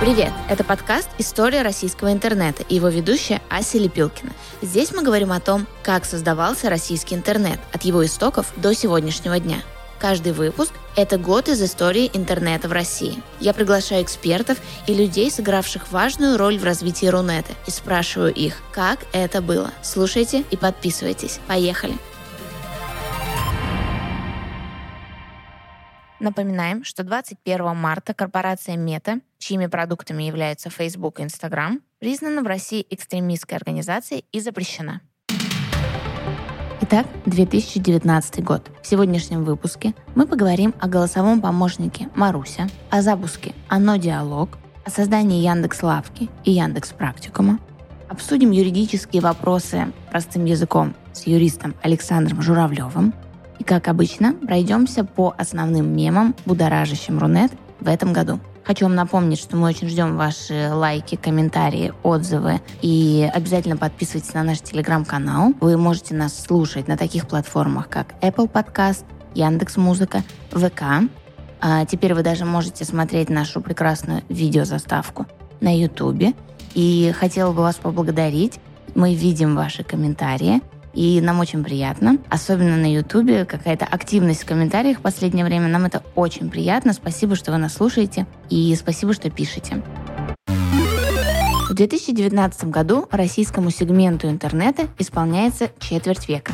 Привет! Это подкаст «История российского интернета» и его ведущая Ася Лепилкина. Здесь мы говорим о том, как создавался российский интернет от его истоков до сегодняшнего дня. Каждый выпуск – это год из истории интернета в России. Я приглашаю экспертов и людей, сыгравших важную роль в развитии Рунета, и спрашиваю их, как это было. Слушайте и подписывайтесь. Поехали! Напоминаем, что 21 марта корпорация Мета, чьими продуктами являются Facebook и Instagram, признана в России экстремистской организацией и запрещена. Итак, 2019 год. В сегодняшнем выпуске мы поговорим о голосовом помощнике Маруся, о запуске Оно Диалог, о создании Яндекс Лавки и Яндекс Практикума, обсудим юридические вопросы простым языком с юристом Александром Журавлевым, и, как обычно, пройдемся по основным мемам, будоражащим Рунет в этом году. Хочу вам напомнить, что мы очень ждем ваши лайки, комментарии, отзывы. И обязательно подписывайтесь на наш телеграм-канал. Вы можете нас слушать на таких платформах, как Apple Podcast, Яндекс Музыка, ВК. А теперь вы даже можете смотреть нашу прекрасную видеозаставку на YouTube. И хотела бы вас поблагодарить. Мы видим ваши комментарии. И нам очень приятно, особенно на Ютубе, какая-то активность в комментариях в последнее время. Нам это очень приятно. Спасибо, что вы нас слушаете, и спасибо, что пишете. В 2019 году российскому сегменту интернета исполняется четверть века.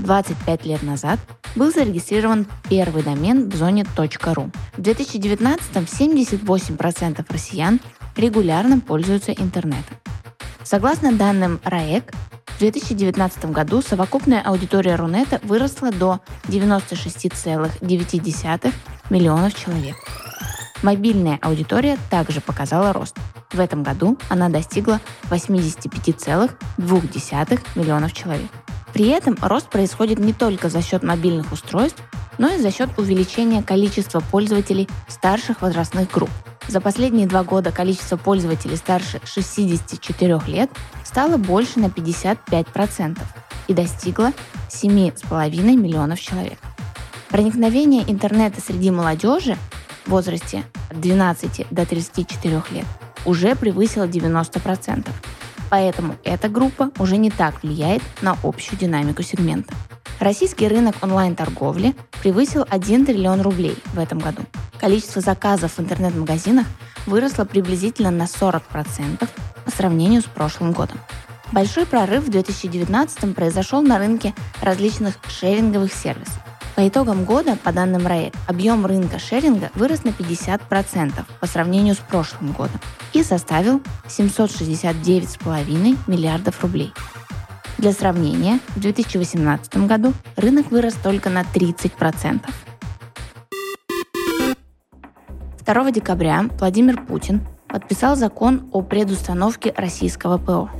25 лет назад был зарегистрирован первый домен в зоне .ru. В 2019 78% россиян регулярно пользуются интернетом. Согласно данным РАЭК, в 2019 году совокупная аудитория Рунета выросла до 96,9 миллионов человек. Мобильная аудитория также показала рост. В этом году она достигла 85,2 миллионов человек. При этом рост происходит не только за счет мобильных устройств, но и за счет увеличения количества пользователей старших возрастных групп – за последние два года количество пользователей старше 64 лет стало больше на 55% и достигло 7,5 миллионов человек. Проникновение интернета среди молодежи в возрасте от 12 до 34 лет уже превысило 90%. Поэтому эта группа уже не так влияет на общую динамику сегмента. Российский рынок онлайн-торговли превысил 1 триллион рублей в этом году – Количество заказов в интернет-магазинах выросло приблизительно на 40% по сравнению с прошлым годом. Большой прорыв в 2019 произошел на рынке различных шеринговых сервисов. По итогам года, по данным РАЭК, объем рынка шеринга вырос на 50% по сравнению с прошлым годом и составил 769,5 миллиардов рублей. Для сравнения, в 2018 году рынок вырос только на 30%. 2 декабря Владимир Путин подписал закон о предустановке российского ПО.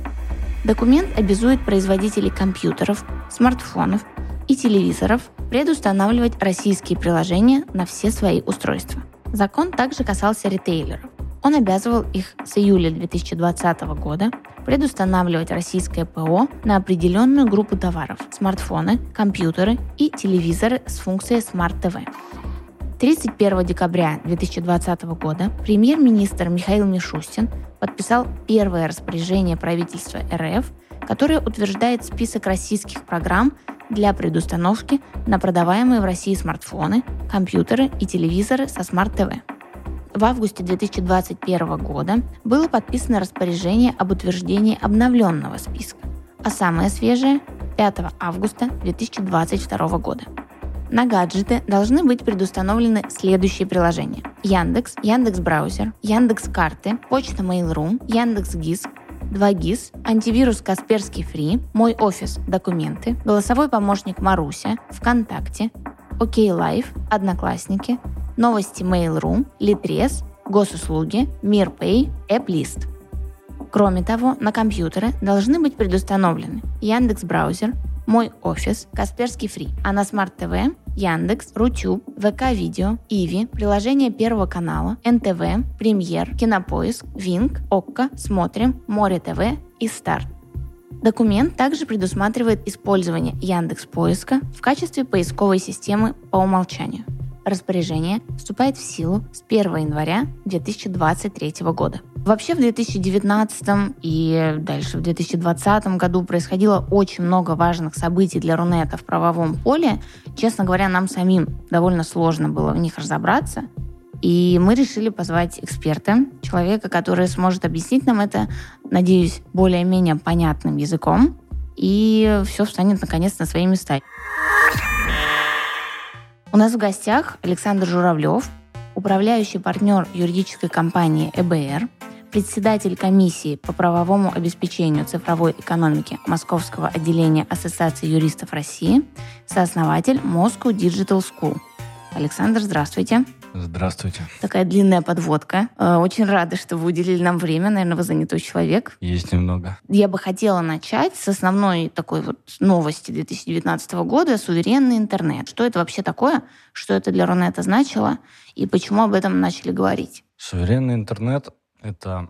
Документ обязует производителей компьютеров, смартфонов и телевизоров предустанавливать российские приложения на все свои устройства. Закон также касался ритейлеров. Он обязывал их с июля 2020 года предустанавливать российское ПО на определенную группу товаров – смартфоны, компьютеры и телевизоры с функцией Smart TV. 31 декабря 2020 года премьер-министр Михаил Мишустин подписал первое распоряжение правительства РФ, которое утверждает список российских программ для предустановки на продаваемые в России смартфоны, компьютеры и телевизоры со TV. В августе 2021 года было подписано распоряжение об утверждении обновленного списка, а самое свежее – 5 августа 2022 года – на гаджеты должны быть предустановлены следующие приложения. Яндекс, Яндекс Браузер, Яндекс Карты, Почта Mail.ru, Яндекс ГИС, 2GIS, антивирус Касперский Фри, Мой офис, документы, голосовой помощник Маруся, ВКонтакте, OK Live, Одноклассники, новости Mail.ru, Литрес, госуслуги, Mir Pay, AppList. Кроме того, на компьютеры должны быть предустановлены Яндекс Браузер, МойОфис, Kaspersky Free. А на Смарт ТВ, Яндекс, Rutube, ВК Видео, Иви, приложение Первого канала, НТВ, Премьер, Кинопоиск, Wink, Okko, Смотрим, more.tv и Старт. Документ также предусматривает использование Яндекс Поиска в качестве поисковой системы по умолчанию. Распоряжение вступает в силу с 1 января 2023 года. Вообще в 2019 и дальше в 2020 году происходило очень много важных событий для Рунета в правовом поле. Честно говоря, нам самим довольно сложно было в них разобраться. И мы решили позвать эксперта, человека, который сможет объяснить нам это, надеюсь, более-менее понятным языком, и все встанет наконец на свои места. У нас в гостях Александр Журавлев, управляющий партнер юридической компании ЭБР, председатель комиссии по правовому обеспечению цифровой экономики Московского отделения Ассоциации юристов России, сооснователь Moscow Digital School. Александр, здравствуйте. Здравствуйте. Такая длинная подводка. Э, очень рада, что вы уделили нам время. Наверное, вы занятой человек. Есть немного. Я бы хотела начать с основной такой вот новости 2019 года – суверенный интернет. Что это вообще такое? Что это для Рунета значило? И почему об этом начали говорить? Суверенный интернет – это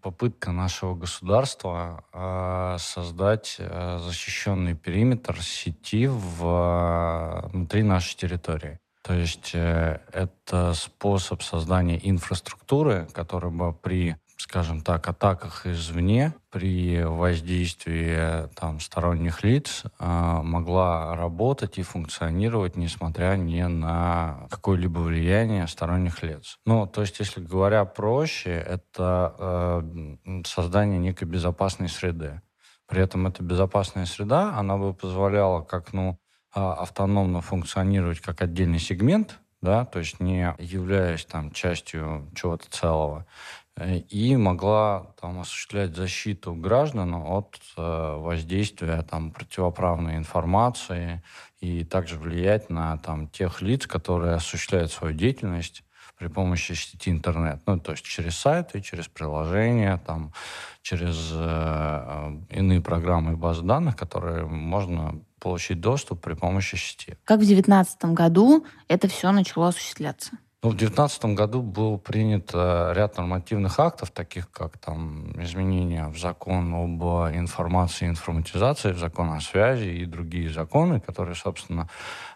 попытка нашего государства а, создать а, защищенный периметр сети в, внутри нашей территории. То есть э, это способ создания инфраструктуры, которая бы при скажем так, атаках извне, при воздействии там, сторонних лиц э, могла работать и функционировать, несмотря ни на какое-либо влияние сторонних лиц. Ну, то есть, если говоря проще, это э, создание некой безопасной среды. При этом эта безопасная среда, она бы позволяла как, ну, а, автономно функционировать как отдельный сегмент, да, то есть не являясь там частью чего-то целого, э, и могла там осуществлять защиту граждан от э, воздействия там противоправной информации и также влиять на там тех лиц, которые осуществляют свою деятельность при помощи сети интернет, ну то есть через сайты, через приложения, там через э, э иные программы и базы данных, которые можно получить доступ при помощи сети. Как в 2019 году это все начало осуществляться? Ну, в 2019 году был принят э, ряд нормативных актов, таких как там изменения в закон об информации и информатизации, в закон о связи и другие законы, которые, собственно,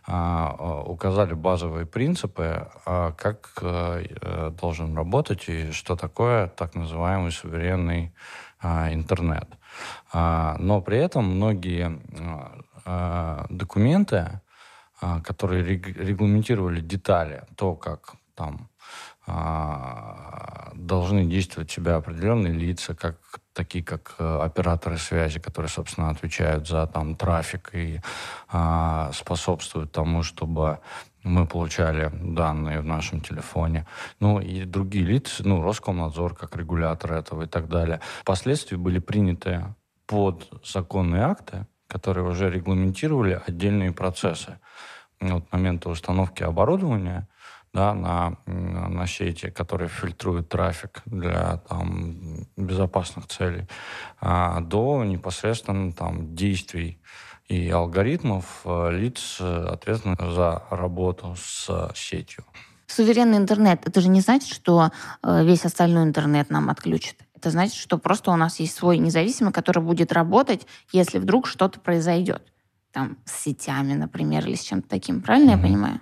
э, э, указали базовые принципы, как должен работать и что такое так называемый суверенный интернет. Но при этом многие документы, которые регламентировали детали, то, как там э, должны действовать себя определенные лица, как такие как э, операторы связи, которые, собственно, отвечают за там трафик и э, способствуют тому, чтобы мы получали данные в нашем телефоне. Ну и другие лица, ну, Роскомнадзор как регулятор этого и так далее. Впоследствии были приняты под законные акты, которые уже регламентировали отдельные процессы. Вот момента установки оборудования да, на, на сети, которые фильтруют трафик для там, безопасных целей, а, до непосредственно там, действий и алгоритмов э, лиц, ответственных за работу с сетью. Суверенный интернет, это же не значит, что э, весь остальной интернет нам отключат. Это значит, что просто у нас есть свой независимый, который будет работать, если вдруг что-то произойдет. Там с сетями, например, или с чем-то таким. Правильно mm-hmm. я понимаю?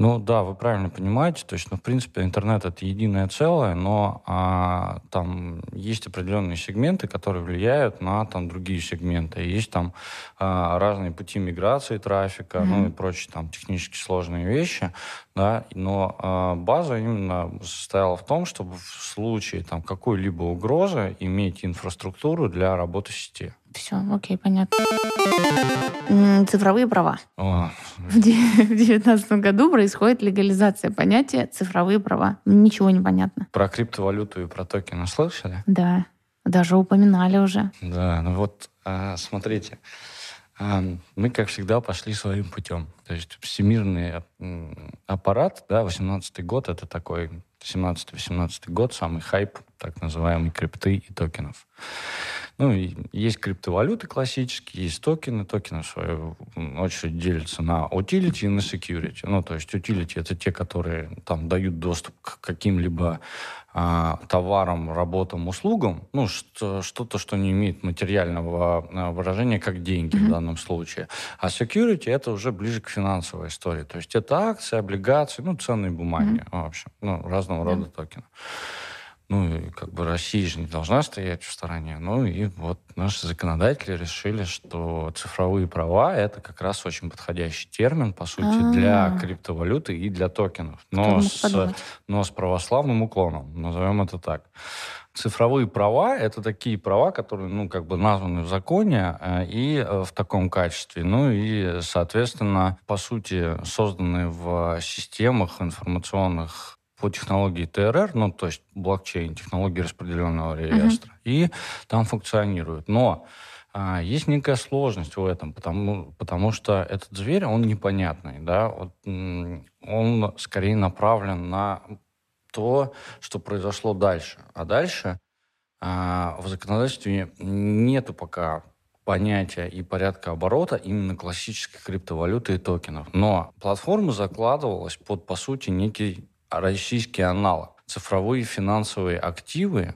Ну да, вы правильно понимаете. То есть, ну, в принципе, интернет это единое целое, но а, там есть определенные сегменты, которые влияют на там другие сегменты. Есть там а, разные пути миграции трафика, mm-hmm. ну и прочие там технически сложные вещи, да. Но а, база именно состояла в том, чтобы в случае там какой-либо угрозы иметь инфраструктуру для работы сети. Все, окей, понятно. Цифровые права. О. В 2019 году происходит легализация понятия цифровые права. Ничего не понятно. Про криптовалюту и про токены слышали? Да, даже упоминали уже. Да, ну вот, а, смотрите, а, мы, как всегда, пошли своим путем. То есть всемирный аппарат, да, 18 год, это такой 17-18 год, самый хайп так называемой крипты и токенов. Ну, есть криптовалюты классические, есть токены. Токены, в свою очередь, делятся на utility и на security. Ну, то есть utility — это те, которые там дают доступ к каким-либо а, товарам, работам, услугам. Ну, что, что-то, что не имеет материального а, выражения, как деньги mm-hmm. в данном случае. А security — это уже ближе к финансовой истории. То есть это акции, облигации, ну, ценные бумаги, mm-hmm. в общем, ну, разного mm-hmm. рода токены. Ну, и как бы Россия же не должна стоять в стороне. Ну, и вот наши законодатели решили, что цифровые права — это как раз очень подходящий термин, по сути, А-а-а. для криптовалюты и для токенов. Но с, но с православным уклоном, назовем это так. Цифровые права — это такие права, которые, ну, как бы названы в законе э, и э, в таком качестве. Ну, и, соответственно, по сути, созданы в системах информационных по технологии ТРР, ну, то есть блокчейн, технологии распределенного реестра, uh-huh. и там функционирует. Но а, есть некая сложность в этом, потому, потому что этот зверь, он непонятный, да, вот, он скорее направлен на то, что произошло дальше. А дальше а, в законодательстве нету пока понятия и порядка оборота именно классической криптовалюты и токенов. Но платформа закладывалась под, по сути, некий российский аналог. Цифровые финансовые активы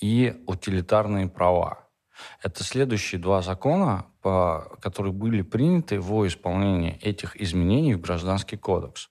и утилитарные права. Это следующие два закона, по, которые были приняты во исполнение этих изменений в Гражданский кодекс.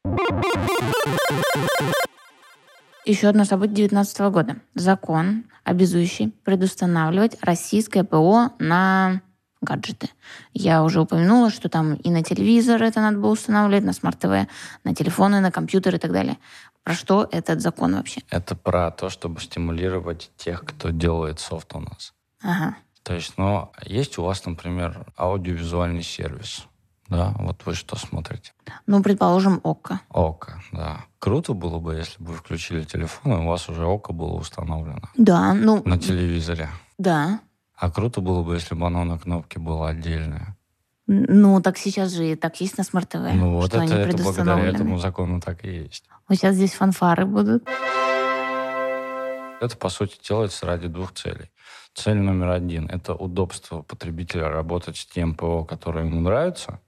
Еще одно событие 2019 года. Закон, обязующий предустанавливать российское ПО на гаджеты. Я уже упомянула, что там и на телевизор это надо было устанавливать, на смарт-ТВ, на телефоны, на компьютеры и так далее. Про что этот закон вообще? Это про то, чтобы стимулировать тех, кто делает софт у нас. Ага. То есть, ну, есть у вас, например, аудиовизуальный сервис. Да, вот вы что смотрите? Ну, предположим, Okko. Okko, да. Круто было бы, если бы вы включили телефон, и у вас уже Okko было установлено. Да, ну... На телевизоре. Да. А круто было бы, если бы оно на кнопке было отдельное. Ну, так сейчас же и так есть на Смарт ТВ. Ну вот это, это благодаря этому закону так и есть. Вот сейчас здесь фанфары будут. Это, по сути, делается ради двух целей. Цель номер один – это удобство потребителя работать с тем ПО, которое ему нравится.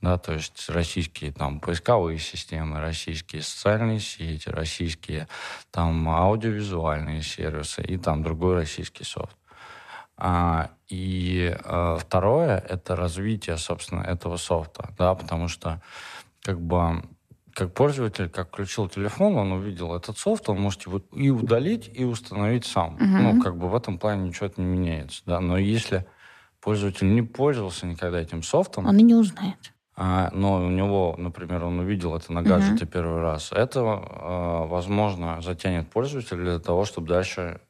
Да, то есть российские там поисковые системы, российские социальные сети, российские там аудиовизуальные сервисы и там другой российский софт. А, и а, второе — это развитие, собственно, этого софта, да, потому что как бы как пользователь, как включил телефон, он увидел этот софт, он может его и удалить, и установить сам. Uh-huh. Ну, как бы в этом плане ничего не меняется, да. Но если пользователь не пользовался никогда этим софтом... Он и не узнает. А, но у него, например, он увидел это на гаджете uh-huh. первый раз, это, а, возможно, затянет пользователя для того, чтобы дальше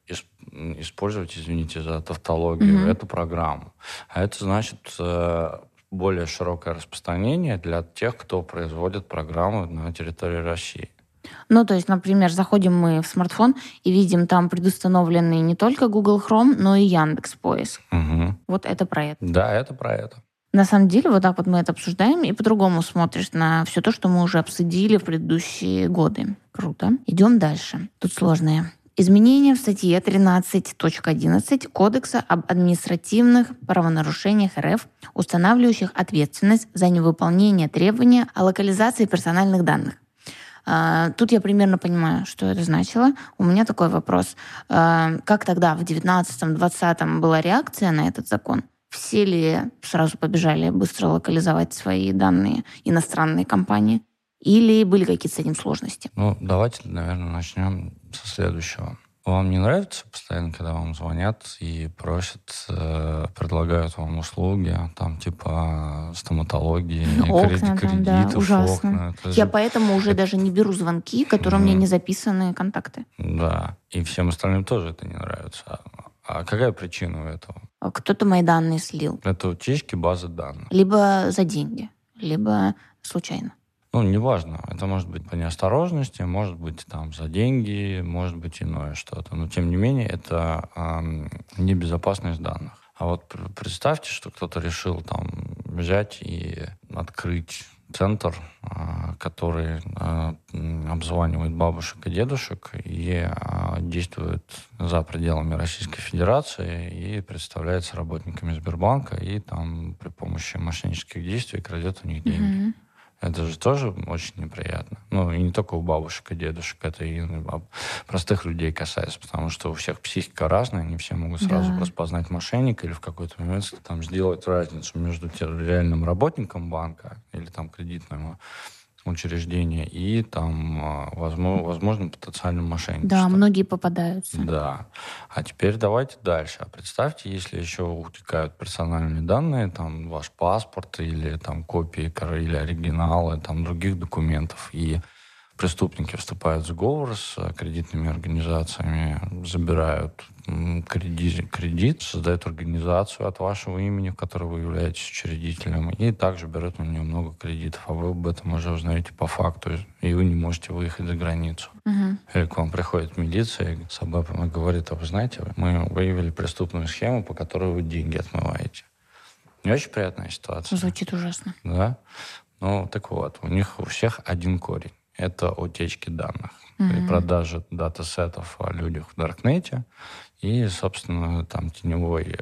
использовать, извините за тавтологию, uh-huh. эту программу. А это значит э, более широкое распространение для тех, кто производит программы на территории России. Ну, то есть, например, заходим мы в смартфон и видим там предустановленный не только Google Chrome, но и Яндекс Поиск. Угу. Вот это про это. Да, это про это. На самом деле, вот так вот мы это обсуждаем, и по-другому смотришь на все то, что мы уже обсудили в предыдущие годы. Круто. Идем дальше. Тут сложное. Изменения в статье 13.11 Кодекса об административных правонарушениях РФ, устанавливающих ответственность за невыполнение требования о локализации персональных данных. А, тут я примерно понимаю, что это значило. У меня такой вопрос. А, как тогда в 19-20 была реакция на этот закон? Все ли сразу побежали быстро локализовать свои данные иностранные компании? Или были какие-то с этим сложности? Ну, давайте, наверное, начнем со следующего. Вам не нравится постоянно, когда вам звонят и просят, э, предлагают вам услуги, там, типа стоматологии, окна, кредит, там, кредитов, да, ужасно. окна. Это Я же... поэтому уже это... даже не беру звонки, которые mm. у меня не записаны контакты. Да, и всем остальным тоже это не нравится. А, какая причина у этого? Кто-то мои данные слил. Это утечки базы данных. Либо за деньги, либо случайно. Ну, неважно. Это может быть по неосторожности, может быть там за деньги, может быть иное что-то. Но, тем не менее, это э, небезопасность данных. А вот представьте, что кто-то решил там взять и открыть центр, который обзванивает бабушек и дедушек и действует за пределами Российской Федерации и представляется работниками Сбербанка и там при помощи мошеннических действий крадет у них деньги. Mm-hmm. Это же тоже очень неприятно. Ну, и не только у бабушек и дедушек, это и простых людей касается, потому что у всех психика разная, не все могут сразу да. распознать мошенника или в какой-то момент там сделать разницу между реальным работником банка или там кредитным учреждения и там, возможно, возможно потенциальным мошенником. Да, многие попадаются. Да. А теперь давайте дальше. А представьте, если еще утекают персональные данные, там ваш паспорт или там копии или оригиналы там других документов и преступники вступают в сговор с кредитными организациями, забирают кредит, кредит, создают организацию от вашего имени, в которой вы являетесь учредителем, и также берут на нее много кредитов, а вы об этом уже узнаете по факту, и вы не можете выехать за границу. Угу. Или к вам приходит милиция с АБЭПом и говорит, а вы знаете, мы выявили преступную схему, по которой вы деньги отмываете. Не очень приятная ситуация. Звучит ужасно. Да? Ну, так вот, у них у всех один корень это утечки данных mm-hmm. продаже датасетов о людях в Даркнете и, собственно, там теневой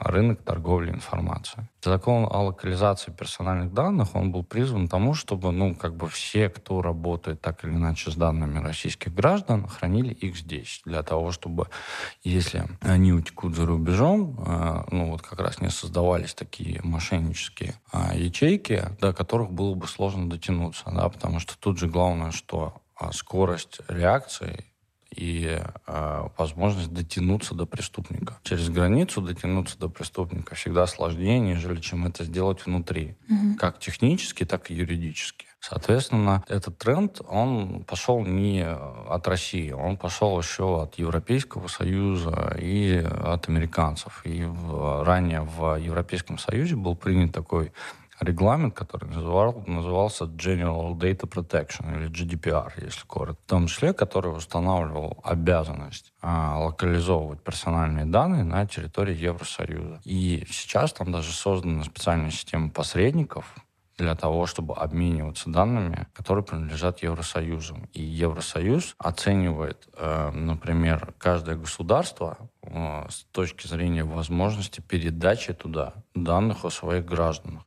рынок торговли информацией. Закон о локализации персональных данных, он был призван тому, чтобы, ну, как бы все, кто работает так или иначе с данными российских граждан, хранили их здесь, для того, чтобы, если они утекут за рубежом, э, ну, вот как раз не создавались такие мошеннические э, ячейки, до которых было бы сложно дотянуться, да, потому что тут же главное, что а, скорость реакции и э, возможность дотянуться до преступника. Через границу дотянуться до преступника всегда сложнее, нежели чем это сделать внутри. Угу. Как технически, так и юридически. Соответственно, этот тренд, он пошел не от России, он пошел еще от Европейского Союза и от американцев. И в, ранее в Европейском Союзе был принят такой регламент, который называл, назывался General Data Protection, или GDPR, если коротко, в том числе, который устанавливал обязанность а, локализовывать персональные данные на территории Евросоюза. И сейчас там даже создана специальная система посредников, для того, чтобы обмениваться данными, которые принадлежат Евросоюзу. И Евросоюз оценивает, э, например, каждое государство э, с точки зрения возможности передачи туда данных о своих гражданах.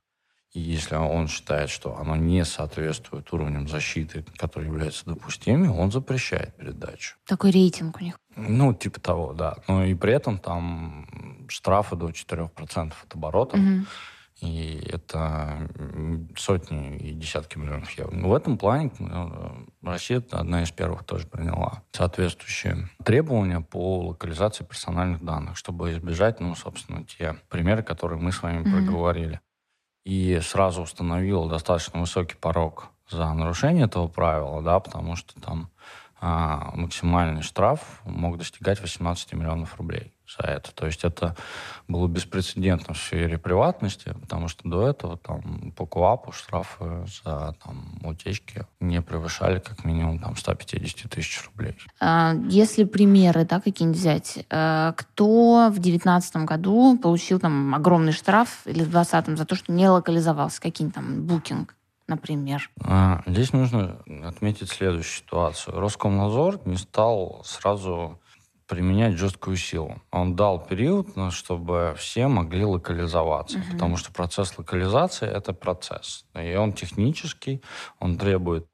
И если он считает, что оно не соответствует уровням защиты, который является допустимым, он запрещает передачу. Такой рейтинг у них. Ну, типа того, да. Но и при этом там штрафы до 4% от оборота. Угу. И это сотни и десятки миллионов евро. В этом плане э, Россия одна из первых тоже приняла соответствующие требования по локализации персональных данных, чтобы избежать, ну, собственно, те примеры, которые мы с вами mm проговорили и сразу установил достаточно высокий порог за нарушение этого правила, да, потому что там а, максимальный штраф мог достигать 18 миллионов рублей за это. То есть это было беспрецедентно в сфере приватности, потому что до этого там по КУАПу штрафы за там, утечки не превышали как минимум там 150 тысяч рублей. А, если примеры да, какие-нибудь взять, э, кто в 2019 году получил там огромный штраф или в 2020 за то, что не локализовался, какие-нибудь там букинг? например? А, здесь нужно отметить следующую ситуацию. Роскомнадзор не стал сразу применять жесткую силу. Он дал период, чтобы все могли локализоваться, угу. потому что процесс локализации это процесс, и он технический, он требует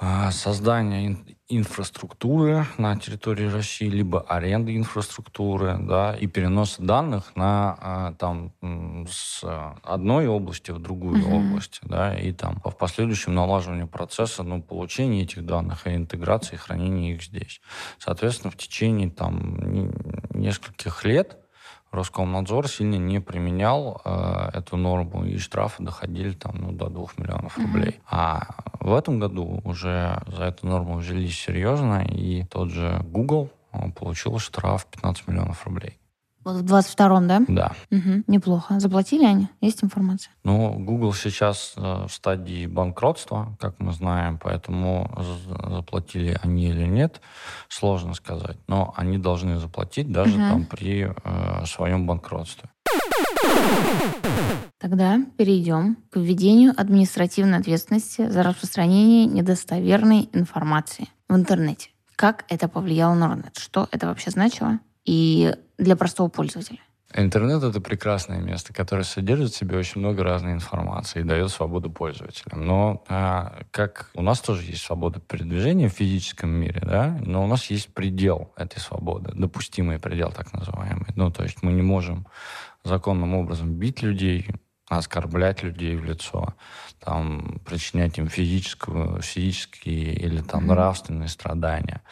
а, создания инфраструктуры на территории России, либо аренды инфраструктуры, да, и переноса данных на а, там с одной области в другую mm-hmm. область, да, и там в последующем налаживанию процесса, ну, получения этих данных и интеграции, и хранения их здесь. Соответственно, в течение там нескольких лет Роскомнадзор сильно не применял э, эту норму, и штрафы доходили там, ну, до 2 миллионов рублей. Mm-hmm. А в этом году уже за эту норму взялись серьезно, и тот же Google получил штраф 15 миллионов рублей. Вот в 22-м, да? Да. Угу, неплохо. Заплатили они? Есть информация? Ну, Google сейчас э, в стадии банкротства, как мы знаем, поэтому заплатили они или нет, сложно сказать. Но они должны заплатить даже угу. там при э, своем банкротстве. Тогда перейдем к введению административной ответственности за распространение недостоверной информации в интернете. Как это повлияло на Рунет? Что это вообще значило? И для простого пользователя? Интернет — это прекрасное место, которое содержит в себе очень много разной информации и дает свободу пользователям. Но а, как у нас тоже есть свобода передвижения в физическом мире, да, но у нас есть предел этой свободы, допустимый предел так называемый. Ну, то есть мы не можем законным образом бить людей, оскорблять людей в лицо, там, причинять им физическую, физические или там нравственные страдания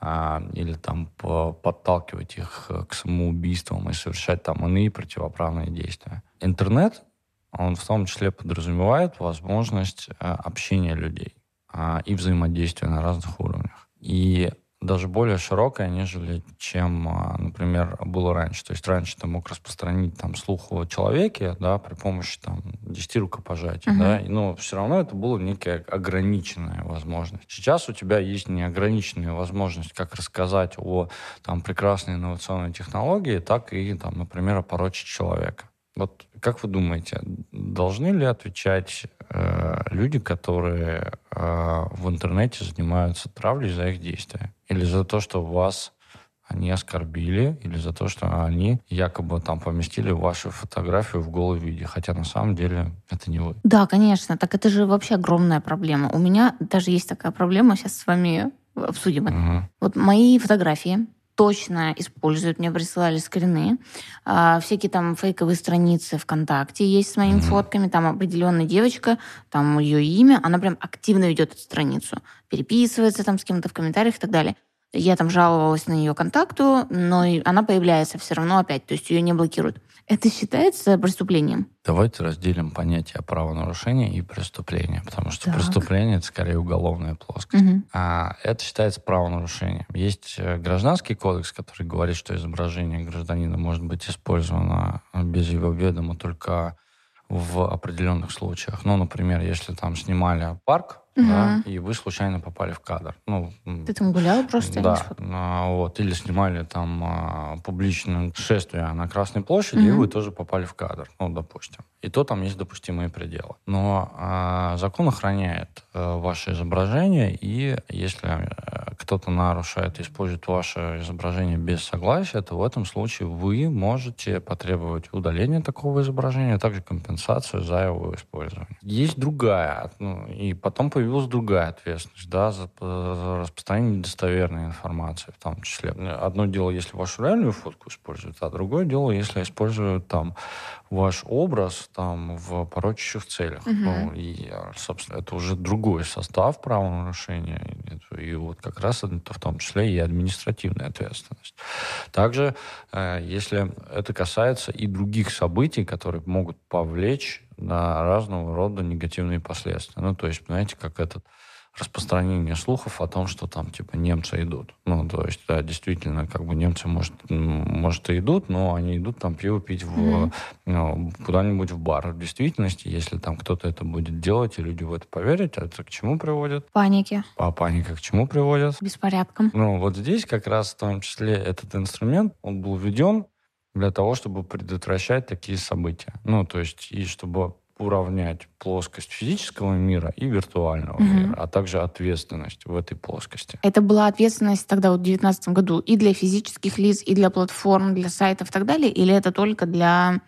или там подталкивать их э, к самоубийствам и совершать там иные противоправные действия. Интернет, он в том числе подразумевает возможность э, общения людей а, и взаимодействия на разных уровнях. И даже более широкая, нежели чем, а, например, было раньше. То есть раньше ты мог распространить там слух о человеке, да, при помощи там 10 рукопожатий, uh-huh. да, но все равно это была некая ограниченная возможность. Сейчас у тебя есть неограниченная возможность как рассказать о там прекрасной инновационной технологии, так и там, например, опорочить человека. Вот как вы думаете, должны ли отвечать э, люди, которые э, в интернете занимаются травлей за их действия? Или за то, что вас они оскорбили, или за то, что они якобы там поместили вашу фотографию в голом виде, хотя на самом деле это не вы. Да, конечно. Так это же вообще огромная проблема. У меня даже есть такая проблема, сейчас с вами обсудим это. Угу. Вот мои фотографии точно используют. Мне присылали скрины. А, всякие там фейковые страницы ВКонтакте есть с моими mm-hmm. фотками. Там определенная девочка, там ее имя, она прям активно ведет эту страницу. Переписывается там с кем-то в комментариях и так далее. Я там жаловалась на ее контакту, но она появляется все равно опять, то есть ее не блокируют. Это считается преступлением? Давайте разделим понятие правонарушения и преступления, потому что так. преступление это скорее уголовная плоскость. Угу. А это считается правонарушением. Есть э, гражданский кодекс, который говорит, что изображение гражданина может быть использовано без его ведома только в определенных случаях. Ну, например, если там снимали парк, угу. да, и вы случайно попали в кадр. Ну, Ты там гулял просто? Да, а, вот. Или снимали там а, публичное шествие на Красной площади, угу. и вы тоже попали в кадр, ну, допустим. И то там есть допустимые пределы. Но а, закон охраняет а, ваше изображение, и если а, кто-то нарушает и использует ваше изображение без согласия, то в этом случае вы можете потребовать удаления такого изображения, а также компенсацию за его использование. Есть другая, ну, и потом появилась другая ответственность, да, за, за распространение недостоверной информации в том числе. Одно дело, если вашу реальную фотку используют, а другое дело, если используют там ваш образ там в порочащих целях. Угу. Ну, и, собственно, это уже другой состав правонарушения. И вот как раз это в том числе и административная ответственность. Также, э, если это касается и других событий, которые могут повлечь на разного рода негативные последствия. Ну, то есть, знаете, как этот распространение слухов о том, что там, типа, немцы идут. Ну, то есть, да, действительно, как бы немцы, может, может и идут, но они идут там пиво пить в, mm-hmm. ну, куда-нибудь в бар. В действительности, если там кто-то это будет делать, и люди в это поверят, это к чему приводит? Панике. А паника к чему приводит? Беспорядком. Ну, вот здесь как раз в том числе этот инструмент, он был введен для того, чтобы предотвращать такие события. Ну, то есть, и чтобы уравнять плоскость физического мира и виртуального угу. мира, а также ответственность в этой плоскости. Это была ответственность тогда вот в 2019 году и для физических лиц, и для платформ, для сайтов и так далее, или это только для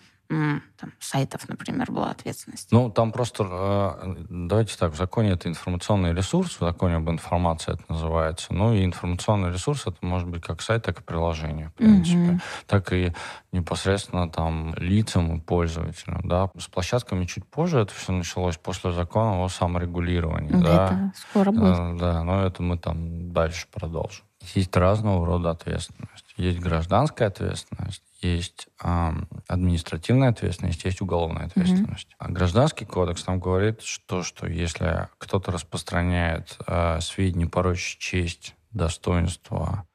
там, сайтов, например, была ответственность? Ну, там просто, э, давайте так, в законе это информационный ресурс, в законе об информации это называется. Ну, и информационный ресурс это может быть как сайт, так и приложение, в принципе. Mm-hmm. Так и непосредственно там лицам и пользователям, да. С площадками чуть позже это все началось после закона о саморегулировании, да. да. Это скоро будет. Э, да, но это мы там дальше продолжим. Есть разного рода ответственность. Есть гражданская ответственность, есть э, административная ответственность, есть уголовная ответственность. Mm-hmm. А гражданский кодекс нам говорит, что, что если кто-то распространяет э, сведения, порочащие честь, достоинство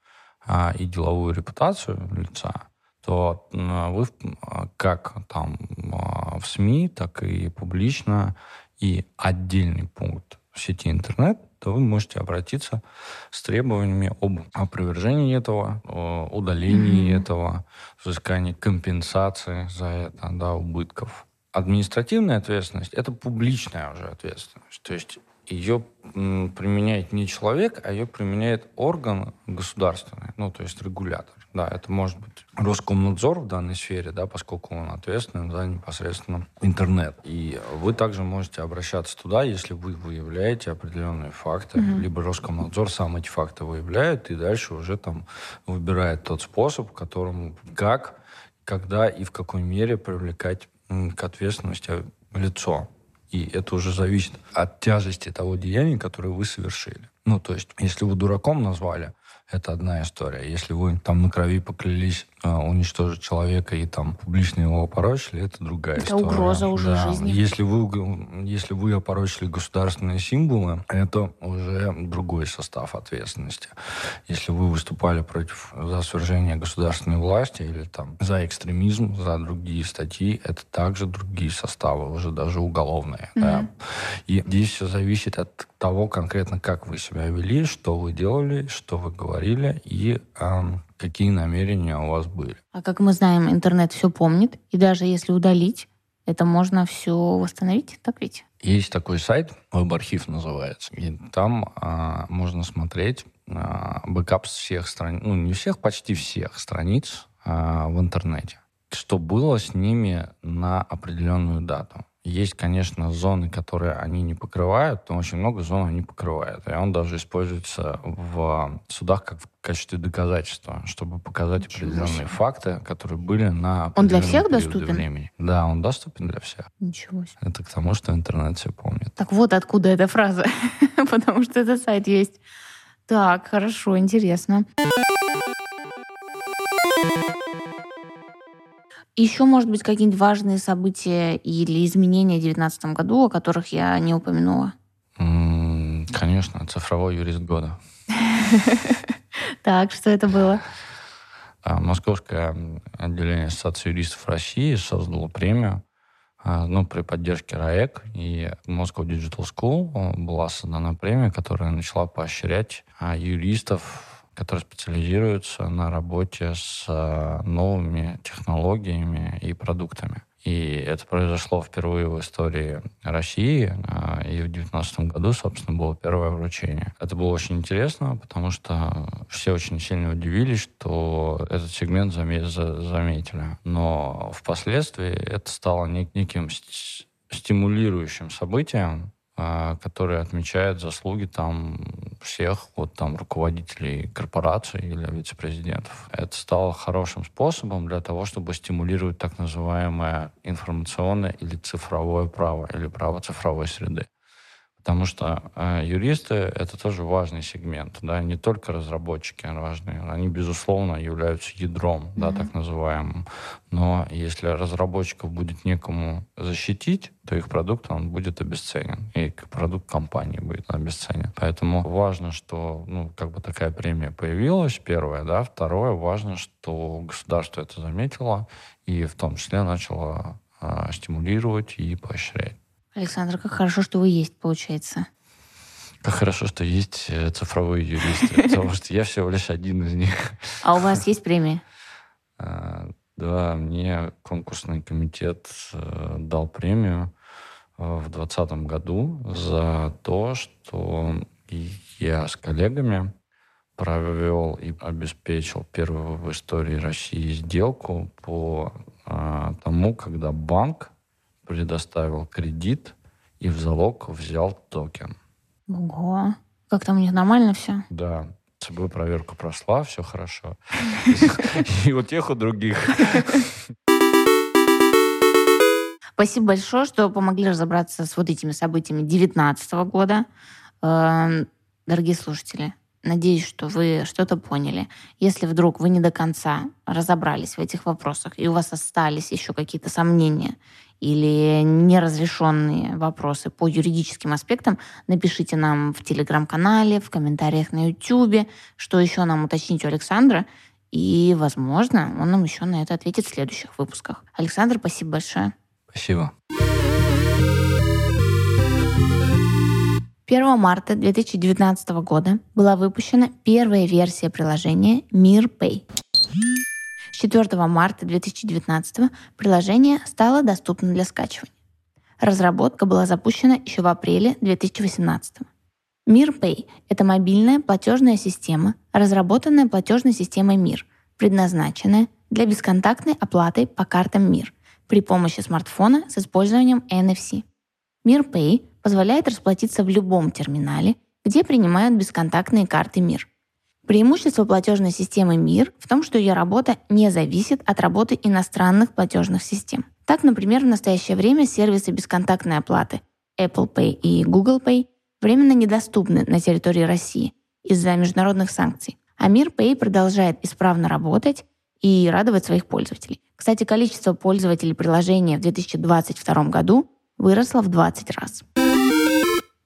э, и деловую репутацию лица, то э, вы как там э, в СМИ, так и публично, и отдельный пункт в сети интернет, то вы можете обратиться с требованиями об опровержении этого, удалении mm-hmm. этого, взыскании компенсации за это, да, убытков. Административная ответственность – это публичная уже ответственность. То есть ее применяет не человек, а ее применяет орган государственный, ну, то есть регулятор. Да, это может быть Роскомнадзор в данной сфере, да, поскольку он ответственен за непосредственно интернет. И вы также можете обращаться туда, если вы выявляете определенные факты, mm-hmm. либо Роскомнадзор сам эти факты выявляет, и дальше уже там выбирает тот способ, которому как, когда и в какой мере привлекать к ответственности лицо. И это уже зависит от тяжести того деяния, которое вы совершили. Ну, то есть, если вы дураком назвали, это одна история. Если вы там на крови поклялись уничтожить человека и там публично его опорочили, это другая это история. Это угроза уже да. жизни. Если вы, если вы опорочили государственные символы, это уже другой состав ответственности. Если вы выступали против за свержение государственной власти или там за экстремизм, за другие статьи, это также другие составы, уже даже уголовные. Mm-hmm. Да. И здесь все зависит от того конкретно, как вы себя вели, что вы делали, что вы говорили и э, какие намерения у вас были. А как мы знаем, интернет все помнит, и даже если удалить, это можно все восстановить, так ведь? Есть такой сайт, веб-архив называется, и там э, можно смотреть э, бэкап всех страниц, ну не всех, почти всех страниц э, в интернете. Что было с ними на определенную дату. Есть, конечно, зоны, которые они не покрывают, но очень много зон они покрывают. И он даже используется в судах как в качестве доказательства, чтобы показать Ничего определенные себе. факты, которые были на Он для всех доступен? Времени. Да, он доступен для всех. Ничего себе. Это к тому, что интернет все помнит. Так вот откуда эта фраза, потому что этот сайт есть. Так, хорошо, интересно. Еще, может быть, какие-нибудь важные события или изменения в 2019 году, о которых я не упомянула? Конечно, цифровой юрист года. Так, что это было? А, Московское отделение Ассоциации юристов России создало премию а, ну, при поддержке РАЭК и Moscow Digital School была создана премия, которая начала поощрять а, юристов которые специализируются на работе с э, новыми технологиями и продуктами. И это произошло впервые в истории России, э, и в 2019 году, собственно, было первое вручение. Это было очень интересно, потому что все очень сильно удивились, что этот сегмент заметили. Но впоследствии это стало неким стимулирующим событием, а, который отмечает заслуги там всех вот там руководителей корпораций или вице-президентов. Это стало хорошим способом для того, чтобы стимулировать так называемое информационное или цифровое право, или право цифровой среды. Потому что э, юристы — это тоже важный сегмент, да, не только разработчики важные, они, безусловно, являются ядром, mm-hmm. да, так называемым. Но если разработчиков будет некому защитить, то их продукт, он будет обесценен, и продукт компании будет обесценен. Поэтому важно, что, ну, как бы такая премия появилась, первое, да, второе, важно, что государство это заметило и в том числе начало э, стимулировать и поощрять. Александр, как хорошо, что вы есть, получается. Как хорошо, что есть э, цифровые юристы, потому что я всего лишь один из них. А у вас есть премии? А, да, мне конкурсный комитет э, дал премию э, в 2020 году за то, что я с коллегами провел и обеспечил первую в истории России сделку по тому, когда банк предоставил кредит и в залог взял токен. Ого. Как там у них нормально все? Да. ЦБ проверку прошла, все хорошо. И у тех, у других. Спасибо большое, что помогли разобраться с вот этими событиями 2019 года. Эм, дорогие слушатели, Надеюсь, что вы что-то поняли. Если вдруг вы не до конца разобрались в этих вопросах, и у вас остались еще какие-то сомнения или неразрешенные вопросы по юридическим аспектам, напишите нам в телеграм-канале, в комментариях на YouTube, что еще нам уточнить у Александра, и, возможно, он нам еще на это ответит в следующих выпусках. Александр, спасибо большое. Спасибо. 1 марта 2019 года была выпущена первая версия приложения Мир Pay. С 4 марта 2019 приложение стало доступно для скачивания. Разработка была запущена еще в апреле 2018. Мир Pay – это мобильная платежная система, разработанная платежной системой Мир, предназначенная для бесконтактной оплаты по картам Мир при помощи смартфона с использованием NFC. Мир Pay позволяет расплатиться в любом терминале, где принимают бесконтактные карты МИР. Преимущество платежной системы МИР в том, что ее работа не зависит от работы иностранных платежных систем. Так, например, в настоящее время сервисы бесконтактной оплаты Apple Pay и Google Pay временно недоступны на территории России из-за международных санкций, а Мир Pay продолжает исправно работать и радовать своих пользователей. Кстати, количество пользователей приложения в 2022 году выросло в 20 раз.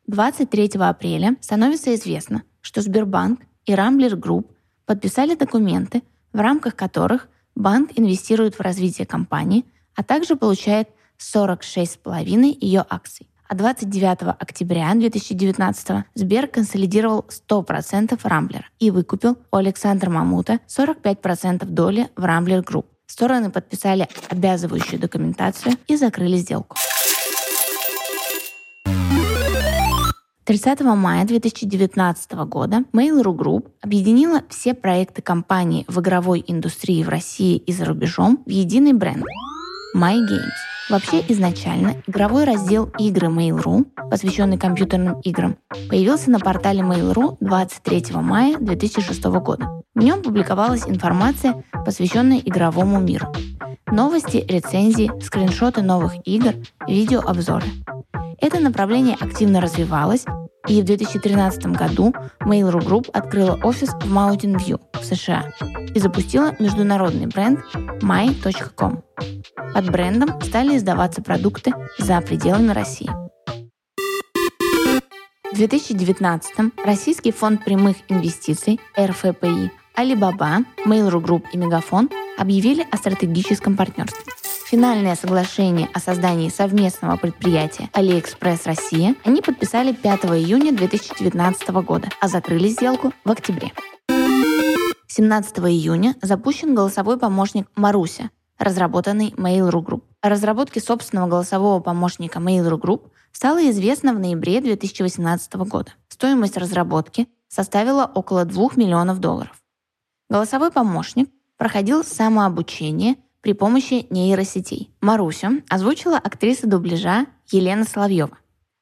23 апреля становится известно, что Сбербанк и Rambler Group подписали документы, в рамках которых банк инвестирует в развитие компании, а также получает 46,5 ее акций. А 29 октября 2019 Сбер консолидировал 100% Рамблера и выкупил у Александра Мамута 45% доли в Rambler Group. Стороны подписали обязывающую документацию и закрыли сделку. 30 мая 2019 года Mail.ru Group объединила все проекты компании в игровой индустрии в России и за рубежом в единый бренд – My Games. Вообще изначально игровой раздел игры Mail.ru, посвященный компьютерным играм, появился на портале Mail.ru 23 мая 2006 года. В нем публиковалась информация, посвященная игровому миру. Новости, рецензии, скриншоты новых игр, видеообзоры. Это направление активно развивалось, и в 2013 году Mail.ru Group открыла офис в Mountain View в США и запустила международный бренд my.com. Под брендом стали издаваться продукты за пределами России. В 2019 Российский фонд прямых инвестиций РФПИ Alibaba, Mail.ru Group и Мегафон объявили о стратегическом партнерстве. Финальное соглашение о создании совместного предприятия AliExpress Россия они подписали 5 июня 2019 года, а закрыли сделку в октябре. 17 июня запущен голосовой помощник Маруся, разработанный Mail.ru Group. О разработке собственного голосового помощника Mail.ru Group стало известно в ноябре 2018 года. Стоимость разработки составила около 2 миллионов долларов. Голосовой помощник проходил самообучение – при помощи нейросетей. Марусю озвучила актриса дубляжа Елена Соловьева,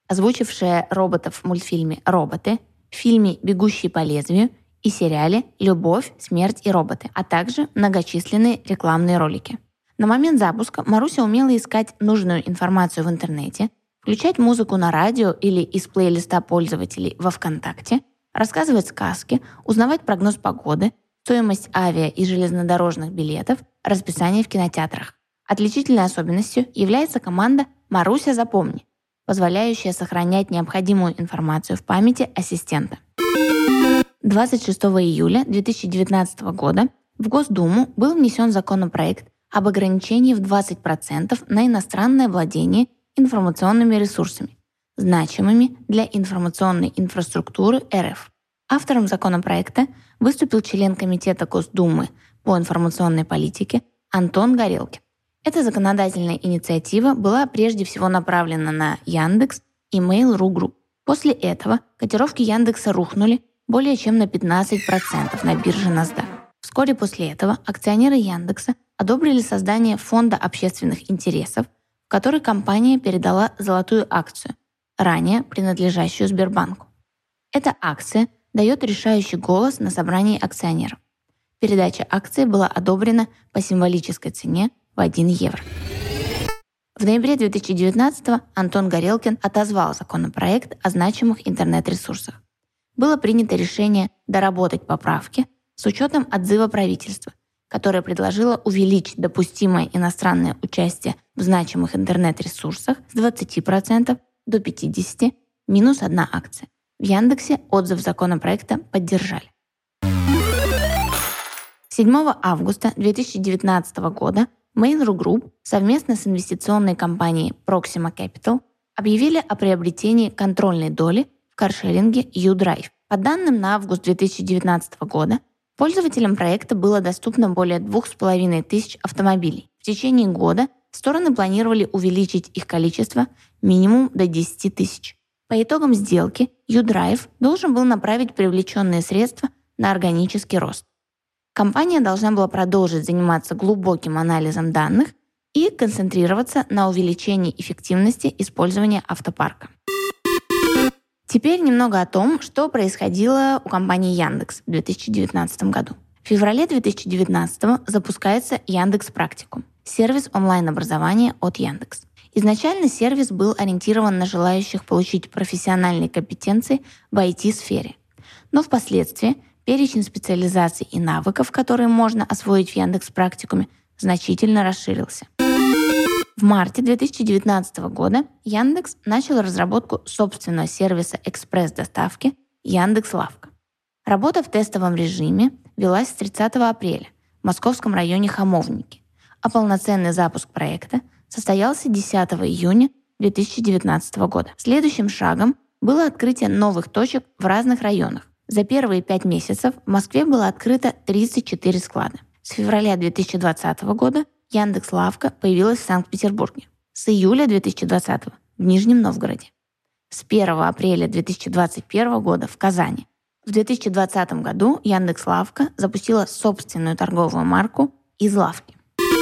озвучившая роботов в мультфильме «Роботы», в фильме «Бегущие по лезвию» и сериале «Любовь, смерть и роботы», а также многочисленные рекламные ролики. На момент запуска Маруся умела искать нужную информацию в интернете, включать музыку на радио или из плейлиста пользователей во ВКонтакте, рассказывать сказки, узнавать прогноз погоды, стоимость авиа и железнодорожных билетов, расписание в кинотеатрах. Отличительной особенностью является команда «Маруся, запомни», позволяющая сохранять необходимую информацию в памяти ассистента. 26 июля 2019 года в Госдуму был внесен законопроект об ограничении в 20% на иностранное владение информационными ресурсами, значимыми для информационной инфраструктуры РФ. Автором законопроекта выступил член Комитета Госдумы по информационной политике Антон Горелкин. Эта законодательная инициатива была прежде всего направлена на Яндекс и Mail.ru Group. После этого котировки Яндекса рухнули более чем на 15% на бирже NASDAQ. Вскоре после этого акционеры Яндекса одобрили создание фонда общественных интересов, в который компания передала золотую акцию, ранее принадлежащую Сбербанку. Эта акция дает решающий голос на собрании акционеров. Передача акций была одобрена по символической цене в 1 евро. В ноябре 2019 Антон Горелкин отозвал законопроект о значимых интернет-ресурсах. Было принято решение доработать поправки с учетом отзыва правительства, которое предложило увеличить допустимое иностранное участие в значимых интернет-ресурсах с 20% до 50% минус одна акция. В Яндексе отзыв законопроекта поддержали. 7 августа 2019 года Mail.ru Group совместно с инвестиционной компанией Proxima Capital объявили о приобретении контрольной доли в каршеринге U-Drive. По данным на август 2019 года, пользователям проекта было доступно более 2,5 тысяч автомобилей. В течение года стороны планировали увеличить их количество минимум до 10 тысяч. По итогам сделки U-Drive должен был направить привлеченные средства на органический рост. Компания должна была продолжить заниматься глубоким анализом данных и концентрироваться на увеличении эффективности использования автопарка. Теперь немного о том, что происходило у компании Яндекс в 2019 году. В феврале 2019 запускается Яндекс Практикум, сервис онлайн-образования от Яндекс. Изначально сервис был ориентирован на желающих получить профессиональные компетенции в IT-сфере. Но впоследствии перечень специализаций и навыков, которые можно освоить в Яндекс Практикуме, значительно расширился. В марте 2019 года Яндекс начал разработку собственного сервиса экспресс-доставки Яндекс Лавка. Работа в тестовом режиме велась с 30 апреля в московском районе Хамовники, а полноценный запуск проекта состоялся 10 июня 2019 года. Следующим шагом было открытие новых точек в разных районах. За первые пять месяцев в Москве было открыто 34 склада. С февраля 2020 года Яндекс Лавка появилась в Санкт-Петербурге. С июля 2020 в Нижнем Новгороде. С 1 апреля 2021 года в Казани. В 2020 году Яндекс Лавка запустила собственную торговую марку из лавки.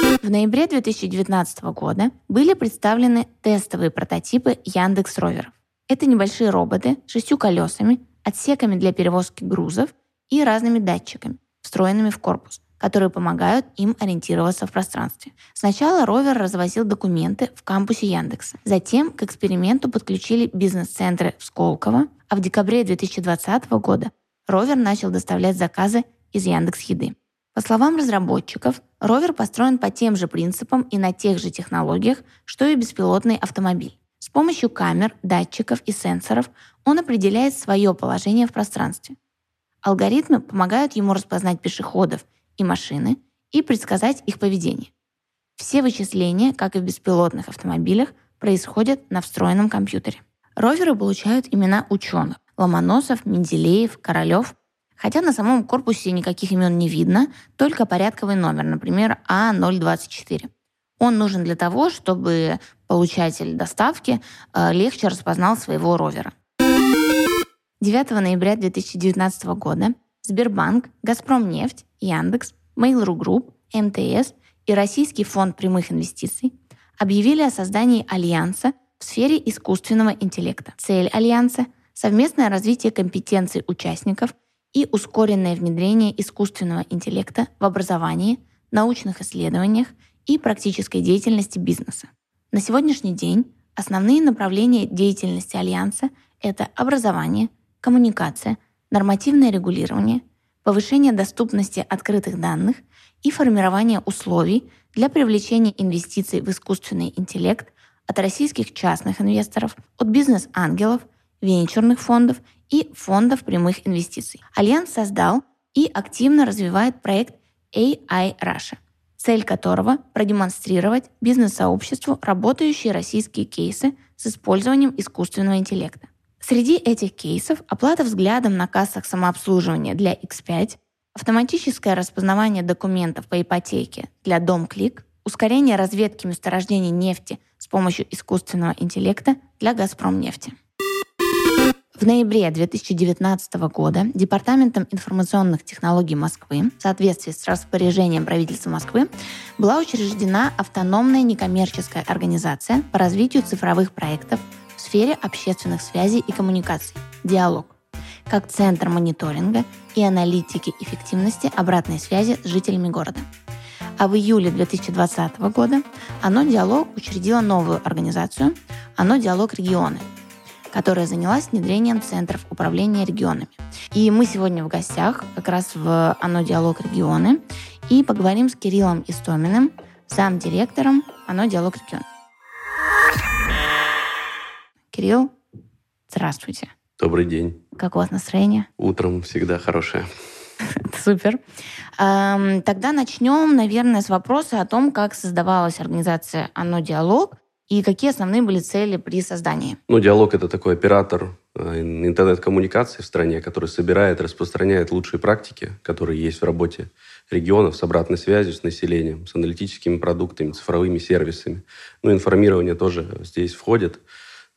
В ноябре 2019 года были представлены тестовые прототипы Яндекс Роверов. Это небольшие роботы с шестью колесами, отсеками для перевозки грузов и разными датчиками, встроенными в корпус, которые помогают им ориентироваться в пространстве. Сначала ровер развозил документы в кампусе Яндекса. Затем к эксперименту подключили бизнес-центры в Сколково, а в декабре 2020 года ровер начал доставлять заказы из Яндекс Еды. По словам разработчиков, ровер построен по тем же принципам и на тех же технологиях, что и беспилотный автомобиль. С помощью камер, датчиков и сенсоров он определяет свое положение в пространстве. Алгоритмы помогают ему распознать пешеходов и машины и предсказать их поведение. Все вычисления, как и в беспилотных автомобилях, происходят на встроенном компьютере. Роверы получают имена ученых – Ломоносов, Менделеев, Королев. Хотя на самом корпусе никаких имен не видно, только порядковый номер, например, А024. Он нужен для того, чтобы получатель доставки э, легче распознал своего ровера. 9 ноября 2019 года Сбербанк, Газпромнефть, Яндекс, Mail.ru Group, МТС и Российский фонд прямых инвестиций объявили о создании альянса в сфере искусственного интеллекта. Цель альянса – совместное развитие компетенций участников и ускоренное внедрение искусственного интеллекта в образовании, научных исследованиях и практической деятельности бизнеса. На сегодняшний день основные направления деятельности Альянса – это образование, коммуникация – нормативное регулирование, повышение доступности открытых данных и формирование условий для привлечения инвестиций в искусственный интеллект от российских частных инвесторов, от бизнес-ангелов, венчурных фондов и фондов прямых инвестиций. Альянс создал и активно развивает проект AI Russia, цель которого – продемонстрировать бизнес-сообществу работающие российские кейсы с использованием искусственного интеллекта. Среди этих кейсов оплата взглядом на кассах самообслуживания для X5, автоматическое распознавание документов по ипотеке для DomClick, ускорение разведки месторождений нефти с помощью искусственного интеллекта для «Газпромнефти». В ноябре 2019 года Департаментом информационных технологий Москвы в соответствии с распоряжением правительства Москвы была учреждена автономная некоммерческая организация по развитию цифровых проектов в сфере общественных связей и коммуникаций «Диалог» как центр мониторинга и аналитики эффективности обратной связи с жителями города. А в июле 2020 года «Оно Диалог» учредило новую организацию «Оно Диалог регионы», которая занялась внедрением центров управления регионами. И мы сегодня в гостях как раз в «Оно Диалог регионы» и поговорим с Кириллом Истоминым, замдиректором «Оно Диалог регионы». Кирилл, здравствуйте. Добрый день. Как у вас настроение? Утром всегда хорошее. Супер. Тогда начнем, наверное, с вопроса о том, как создавалась организация «Оно Диалог» и какие основные были цели при создании. Ну, «Диалог» — это такой оператор э, интернет-коммуникаций в стране, который собирает, распространяет лучшие практики, которые есть в работе регионов с обратной связью с населением, с аналитическими продуктами, цифровыми сервисами. Ну, информирование тоже здесь входит.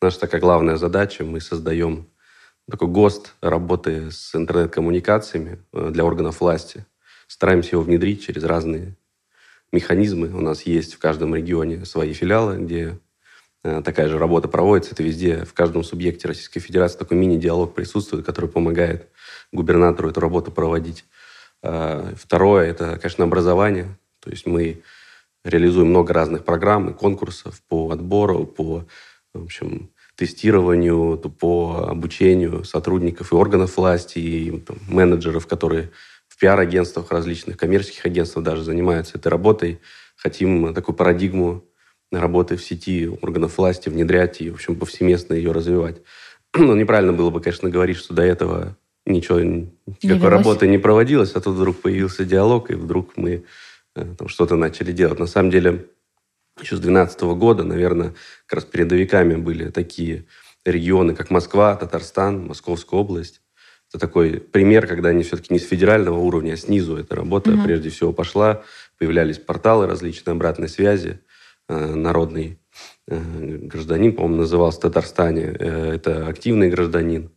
Наша такая главная задача, мы создаем такой ГОСТ работы с интернет-коммуникациями э, для органов власти. Стараемся его внедрить через разные механизмы. У нас есть в каждом регионе свои филиалы, где Э, такая же работа проводится. Это везде, в каждом субъекте Российской Федерации такой мини-диалог присутствует, который помогает губернатору эту работу проводить. Э, второе – это, конечно, образование. То есть мы реализуем много разных программ и конкурсов по отбору, по в общем, тестированию, по обучению сотрудников и органов власти, и там, менеджеров, которые пиар-агентствах различных, коммерческих агентствах даже занимаются этой работой. Хотим такую парадигму работы в сети органов власти внедрять и, в общем, повсеместно ее развивать. Но неправильно было бы, конечно, говорить, что до этого ничего, никакой не работы не проводилось, а тут вдруг появился диалог, и вдруг мы э, там, что-то начали делать. На самом деле, еще с 2012 года, наверное, как раз передовиками были такие регионы, как Москва, Татарстан, Московская область. Это такой пример, когда они все-таки не с федерального уровня, а снизу эта работа угу. прежде всего пошла. Появлялись порталы различные обратной связи. Э, народный э, гражданин, по-моему, назывался в Татарстане. Э, это активный гражданин,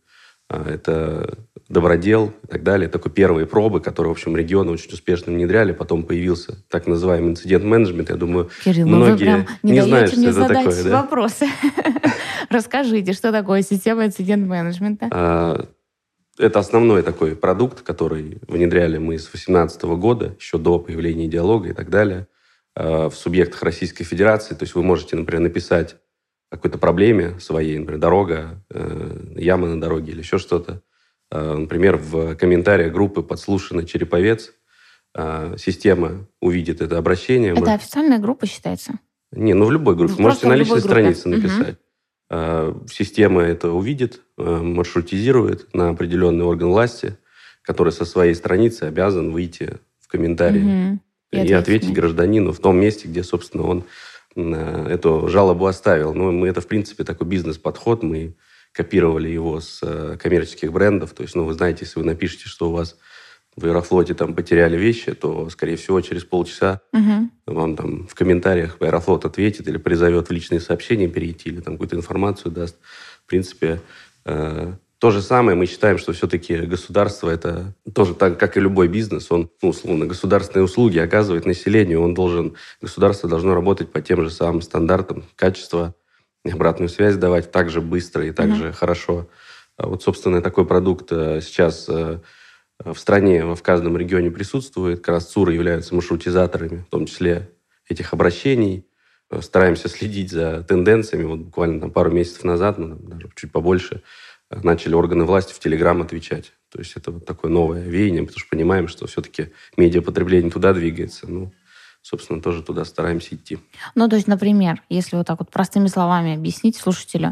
это добродел и так далее. Такой первые пробы, которые, в общем, регионы очень успешно внедряли. Потом появился так называемый инцидент-менеджмент. Я думаю, Кирилл, многие не, не знают, что это такое. Да? вопросы. Расскажите, что такое система инцидент-менеджмента? Это основной такой продукт, который внедряли мы с 2018 года, еще до появления диалога и так далее. Э, в субъектах Российской Федерации. То есть вы можете, например, написать о какой-то проблеме своей, например, дорога, э, яма на дороге или еще что-то. Э, например, в комментариях группы «Подслушанный Череповец» система увидит это обращение. Это официальная группа считается? Не, ну в любой группе. Ну, можете на личной странице написать. Угу. Система это увидит, маршрутизирует на определенный орган власти, который со своей страницы обязан выйти в комментарии. Угу и, и ответить гражданину в том месте, где, собственно, он э, эту жалобу оставил. Ну, мы это, в принципе, такой бизнес-подход. Мы копировали его с э, коммерческих брендов. То есть, ну, вы знаете, если вы напишете, что у вас в Аэрофлоте там потеряли вещи, то, скорее всего, через полчаса угу. вам там в комментариях Аэрофлот ответит или призовет в личные сообщения перейти, или там какую-то информацию даст. В принципе, э, то же самое мы считаем, что все-таки государство это тоже так, как и любой бизнес, он, ну, условно, государственные услуги оказывает населению, он должен, государство должно работать по тем же самым стандартам качества, обратную связь давать так же быстро и так mm-hmm. же хорошо. А вот, собственно, такой продукт э, сейчас э, в стране, в каждом регионе присутствует. Как раз ЦУРы являются маршрутизаторами, в том числе этих обращений. Э, стараемся следить за тенденциями. Вот буквально там пару месяцев назад, ну, даже чуть побольше, начали органы власти в Телеграм отвечать. То есть это вот такое новое веяние, потому что понимаем, что все-таки медиапотребление туда двигается. Ну, собственно, тоже туда стараемся идти. Ну, то есть, например, если вот так вот простыми словами объяснить слушателю,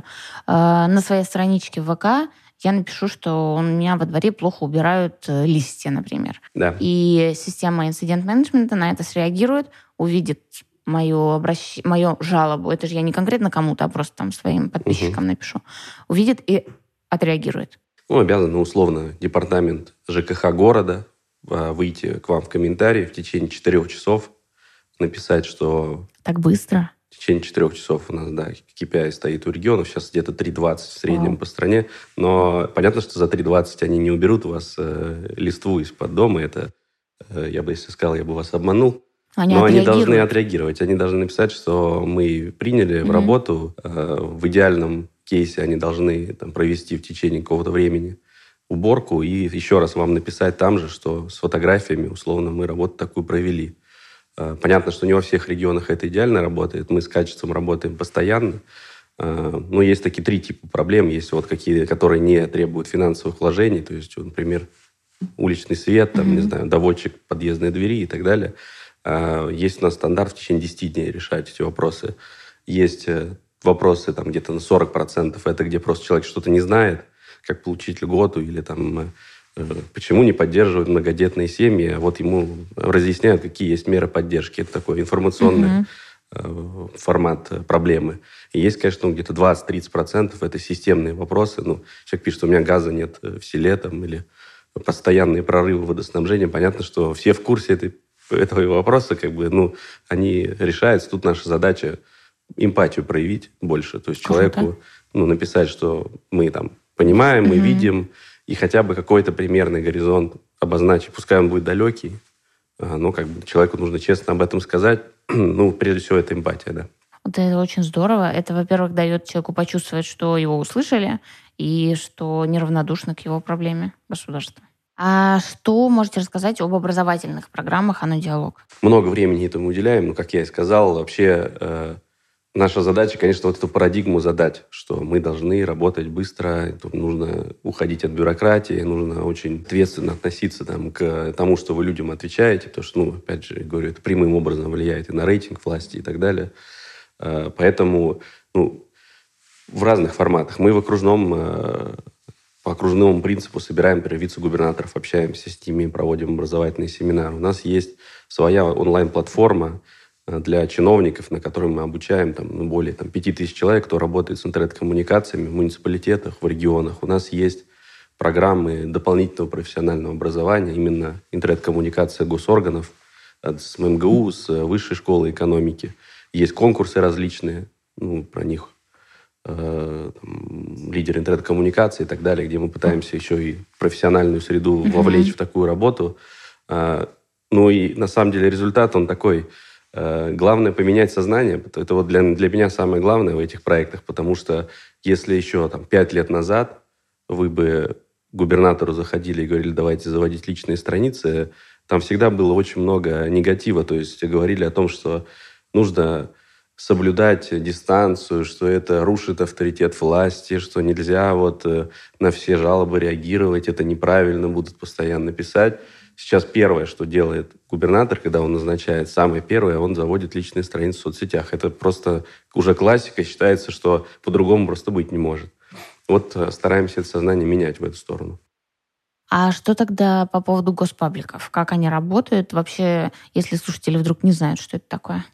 э, на своей страничке в ВК я напишу, что у меня во дворе плохо убирают э, листья, например. Да. И система инцидент-менеджмента на это среагирует, увидит мою, обращ... мою жалобу, это же я не конкретно кому-то, а просто там своим подписчикам угу. напишу, увидит и отреагирует? Ну, обязан, условно, департамент ЖКХ города а, выйти к вам в комментарии в течение четырех часов, написать, что... Так быстро? В течение четырех часов у нас, да, KPI стоит у регионов, сейчас где-то 3.20 в среднем Вау. по стране, но понятно, что за 3.20 они не уберут у вас э, листву из-под дома, это, э, я бы, если сказал, я бы вас обманул. Они Но они должны отреагировать. Они должны написать, что мы приняли mm-hmm. в работу э, в идеальном кейсе они должны там, провести в течение какого-то времени уборку и еще раз вам написать там же, что с фотографиями, условно, мы работу такую провели. Э, понятно, что не во всех регионах это идеально работает. Мы с качеством работаем постоянно. Э, но есть такие три типа проблем. Есть вот какие, которые не требуют финансовых вложений. То есть, например, уличный свет, там, mm-hmm. не знаю, доводчик подъездной двери и так далее. Э, есть у нас стандарт в течение 10 дней решать эти вопросы. Есть вопросы там где-то на 40% это где просто человек что-то не знает, как получить льготу или там э, почему не поддерживают многодетные семьи, а вот ему разъясняют, какие есть меры поддержки. Это такое информационное э, формат проблемы. И есть, конечно, ну, где-то 20-30% это системные вопросы. Ну, человек пишет, у меня газа нет в селе там, или постоянные прорывы водоснабжения. Понятно, что все в курсе этой, этого вопроса, как бы, ну, они решаются. Тут наша задача эмпатию проявить больше. То есть Круто. человеку ну, написать, что мы там понимаем, мы угу. видим, и хотя бы какой-то примерный горизонт обозначить. Пускай он будет далекий, а, но как бы человеку нужно честно об этом сказать. ну, прежде всего, это эмпатия, да. Это очень здорово. Это, во-первых, дает человеку почувствовать, что его услышали, и что неравнодушно к его проблеме государства. А что можете рассказать об образовательных программах «Оно диалог»? Много времени этому уделяем, но, как я и сказал, вообще э, Наша задача, конечно, вот эту парадигму задать, что мы должны работать быстро, нужно уходить от бюрократии, нужно очень ответственно относиться там, к тому, что вы людям отвечаете, потому что, ну, опять же, говорю, это прямым образом влияет и на рейтинг власти и так далее. А, поэтому, ну, в разных форматах. Мы в окружном, э, по окружному принципу собираем, вице-губернаторов, общаемся с ними, проводим образовательные семинары. У нас есть своя онлайн-платформа, Э, для чиновников, на которой мы обучаем там, ну, более там, 5000 человек, кто работает с интернет-коммуникациями в муниципалитетах, в регионах. У нас есть программы дополнительного профессионального образования, именно интернет-коммуникация госорганов э, с МГУ, с Высшей школы экономики. Есть конкурсы различные, ну, про них э, там, лидер интернет-коммуникации и так далее, где мы пытаемся еще и профессиональную среду вовлечь в такую работу. Э, ну и на самом деле результат, он такой – Э, главное поменять сознание. Это вот для, для меня самое главное в этих проектах, потому что если еще там, пять лет назад вы бы губернатору заходили и говорили, давайте заводить личные страницы, там всегда было очень много негатива. То есть говорили о том, что нужно соблюдать дистанцию, что это рушит авторитет власти, что нельзя вот э, на все жалобы реагировать, это неправильно, будут постоянно писать. Сейчас первое, что делает губернатор, когда он назначает, самое первое, он заводит личные страницы в соцсетях. Это просто уже классика, считается, что по-другому просто быть не может. Вот э, стараемся это сознание менять в эту сторону. А что тогда по поводу госпабликов? Как они работают? Вообще, если слушатели вдруг не знают, что это такое?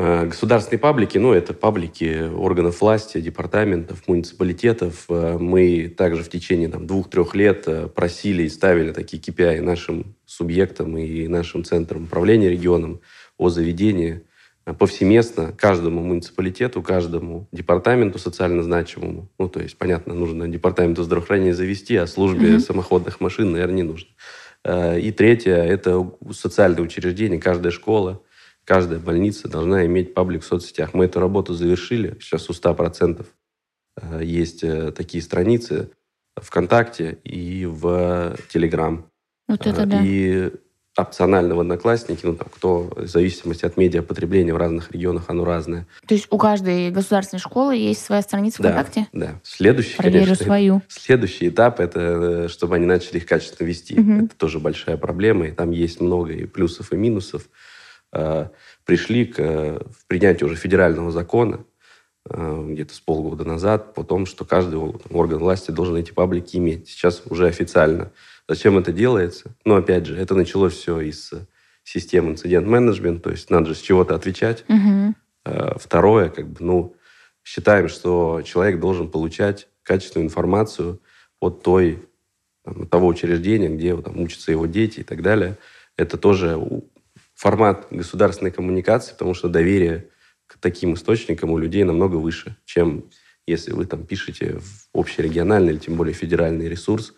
Э, государственные паблики, ну, это паблики органов власти, департаментов, муниципалитетов. Э, мы также в течение там, двух-трех лет э, просили и ставили такие KPI нашим субъектам и нашим центрам управления регионом о заведении повсеместно каждому муниципалитету, каждому департаменту социально значимому. Ну, то есть, понятно, нужно департаменту здравоохранения завести, а службе mm-hmm. самоходных машин, наверное, не нужно. И третье – это социальное учреждение, каждая школа, каждая больница должна иметь паблик в соцсетях. Мы эту работу завершили. Сейчас у 100% э, есть э, такие страницы ВКонтакте и в Телеграм. Вот это да. И опционально в Одноклассники, ну, там, кто, в зависимости от медиапотребления в разных регионах, оно разное. То есть у каждой государственной школы есть своя страница да, ВКонтакте? Да. Следующий, Проверю конечно, свою. Следующий этап, это э, чтобы они начали их качественно вести. Угу. Это тоже большая проблема, и там есть много и плюсов, и минусов. Э, пришли к э, принятию уже федерального закона э, где-то с полгода назад по тому, что каждый орган власти должен эти паблики иметь. Сейчас уже официально. Зачем это делается? Ну, опять же, это началось все из системы инцидент-менеджмент, то есть надо же с чего-то отвечать. Угу. Второе, как бы, ну, считаем, что человек должен получать качественную информацию от той, там, того учреждения, где там, учатся его дети и так далее. Это тоже формат государственной коммуникации, потому что доверие к таким источникам у людей намного выше, чем если вы там пишете в общерегиональный или тем более федеральный ресурс.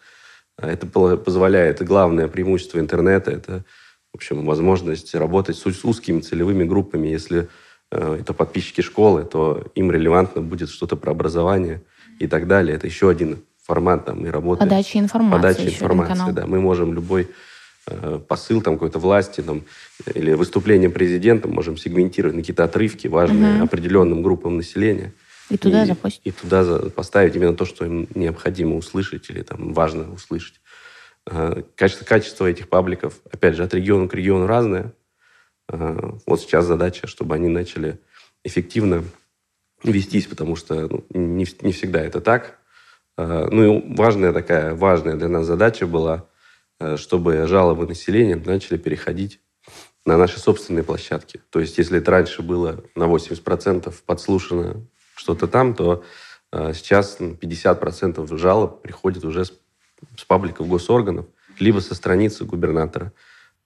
Это позволяет, главное преимущество интернета – это, в общем, возможность работать с узкими целевыми группами. Если э, это подписчики школы, то им релевантно будет что-то про образование и так далее. Это еще один формат там и работы. Подача информации. Подача информации, да. Мы можем любой посыл там какой-то власти там, или выступление президента, можем сегментировать на какие-то отрывки, важные угу. определенным группам населения. И туда и, запустить. И туда поставить именно то, что им необходимо услышать или там важно услышать. Э, качество, качество этих пабликов, опять же, от региона к региону разное. Э, вот сейчас задача, чтобы они начали эффективно вестись, потому что ну, не, не всегда это так. Ну и важная такая, важная для нас задача была – Э, чтобы жалобы населения начали переходить на наши собственные площадки. То есть, если это раньше было на 80% подслушано что-то там, то э, сейчас 50% жалоб приходит уже с, с пабликов госорганов, либо со страницы губернатора.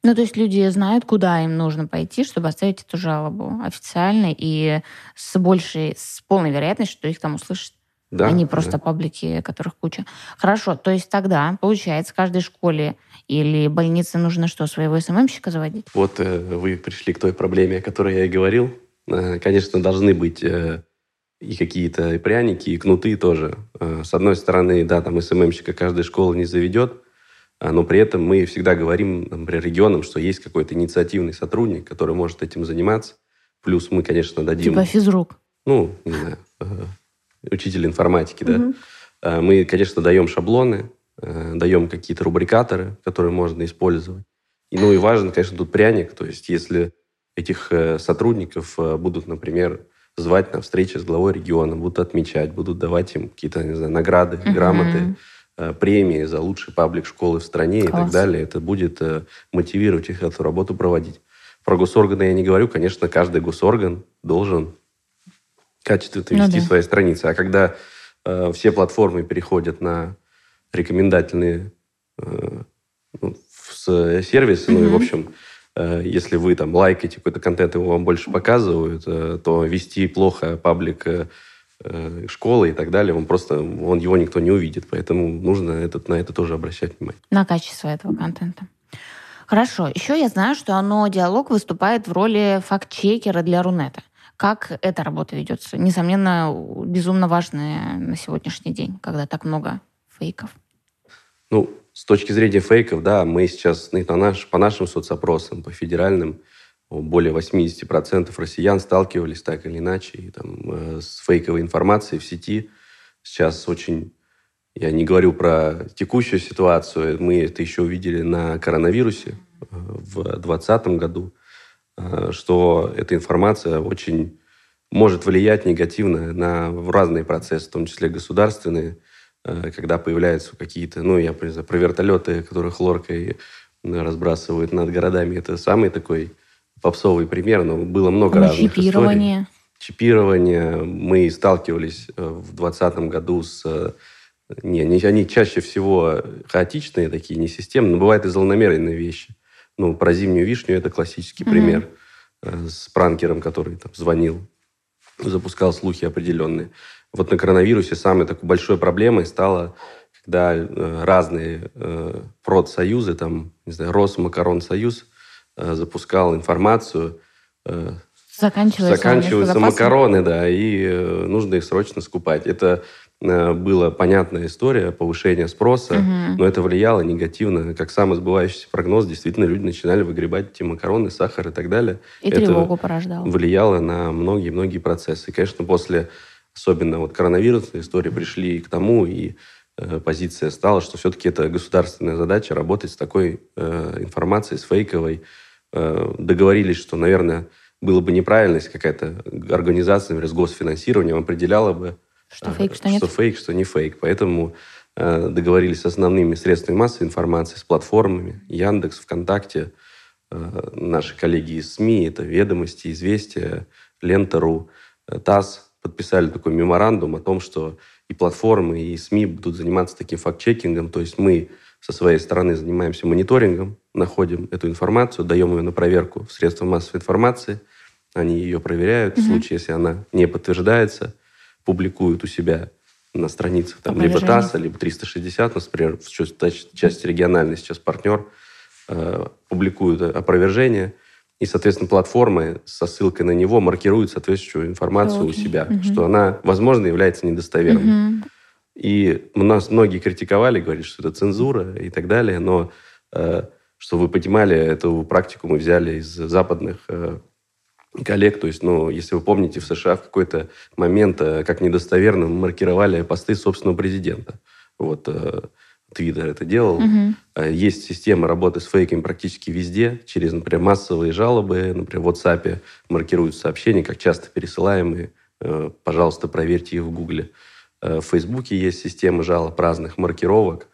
Ну, то есть люди знают, куда им нужно пойти, чтобы оставить эту жалобу официально и с большей, с полной вероятностью, что их там услышат. Да, не просто да. паблики, которых куча. Хорошо, то есть тогда, получается, каждой школе или больнице нужно что, своего СММщика заводить? Вот э, вы пришли к той проблеме, о которой я и говорил. Э, конечно, должны быть э, и какие-то пряники, и кнуты тоже. Э, с одной стороны, да, там СММщика каждая школа не заведет, а, но при этом мы всегда говорим, например, регионам, что есть какой-то инициативный сотрудник, который может этим заниматься. Плюс мы, конечно, дадим... Типа физрук. Ну, не знаю, э, учитель информатики, да. Угу. Мы, конечно, даем шаблоны, э, даем какие-то рубрикаторы, которые можно использовать. И, ну и важен, конечно, тут пряник. То есть если этих сотрудников будут, например, звать на встречи с главой региона, будут отмечать, будут давать им какие-то, не знаю, награды, угу. грамоты, Э, премии за лучший паблик школы в стране Класс. и так далее. Это будет э, мотивировать их эту работу проводить. Про госорганы я не говорю. Конечно, каждый госорган должен качественно ну, вести да. свои страницы. А когда э, все платформы переходят на рекомендательные э, ну, сервисы, угу. ну и, в общем, э, если вы там лайкаете какой-то контент, его вам больше показывают, э, то вести плохо паблик э, Э, школы и так далее, он просто, он его никто не увидит, поэтому нужно этот, на это тоже обращать внимание. На качество этого контента. Хорошо. Еще я знаю, что оно диалог выступает в роли факт-чекера для Рунета. Как эта работа ведется? Несомненно, безумно важная на сегодняшний день, когда так много фейков. Ну, с точки зрения фейков, да, мы сейчас ну, на наш, по нашим соцопросам, по федеральным, более 80% россиян сталкивались так или иначе там, э, с фейковой информацией в сети. Сейчас очень... Я не говорю про текущую ситуацию. Мы это еще увидели на коронавирусе э, в 2020 году, что эта информация очень может влиять негативно на разные процессы, в том числе государственные, когда появляются какие-то, ну, я про вертолеты, которые хлоркой разбрасывают над городами. Это самый такой попсовый пример, но было много ну, разных чипирование. историй. Чипирование. Мы сталкивались э, в 2020 году с... Э, не, не, они чаще всего хаотичные такие, не системные, но бывают и злонамеренные вещи. Ну, про зимнюю вишню это классический mm-hmm. пример э, с пранкером, который там звонил, запускал слухи определенные. Вот на коронавирусе самой такой большой проблемой стало, когда э, разные э, продсоюзы, там, не знаю, Росмакарон-союз, Э, запускал информацию. Э, заканчиваются, заканчиваются макароны, да, и э, нужно их срочно скупать. Это была понятная история повышения спроса, угу. но это влияло негативно. Как самый сбывающийся прогноз, действительно, люди начинали выгребать эти макароны, сахар и так далее. И это тревогу порождало. влияло на многие-многие процессы. И, конечно, после особенно вот коронавирусной истории пришли к тому, и э, позиция стала, что все-таки это государственная задача работать с такой э, информацией, с фейковой, Э, договорились, что, наверное, было бы неправильно, если какая-то организация, например, с госфинансированием определяла бы, что фейк, что, нет. что фейк, что не фейк. Поэтому э, договорились с основными средствами массовой информации, с платформами, Яндекс, ВКонтакте, э, наши коллеги из СМИ, это «Ведомости», «Известия», «Лента.ру», э, ТАСС подписали такой меморандум о том, что и платформы, и СМИ будут заниматься таким факт-чекингом. То есть мы со своей стороны занимаемся мониторингом, находим эту информацию, даем ее на проверку в средства массовой информации, они ее проверяют, mm-hmm. в случае, если она не подтверждается, публикуют у себя на страницах там, либо ТАССа, либо 360, например, в части региональной сейчас партнер, э, публикуют опровержение, и, соответственно, платформы со ссылкой на него маркируют соответствующую информацию okay. у себя, mm-hmm. что она, возможно, является недостоверной. Mm-hmm. И у нас многие критиковали, говорили, что это цензура и так далее, но э, что вы понимали, эту практику мы взяли из западных э, коллег. То есть, ну, если вы помните, в США в какой-то момент э, как недостоверно маркировали посты собственного президента. Вот э, Твиттер это делал. Угу. Есть система работы с фейками практически везде. Через, например, массовые жалобы, например, в WhatsApp маркируют сообщения, как часто пересылаемые. Пожалуйста, проверьте их в Гугле. В Фейсбуке есть система жалоб разных маркировок.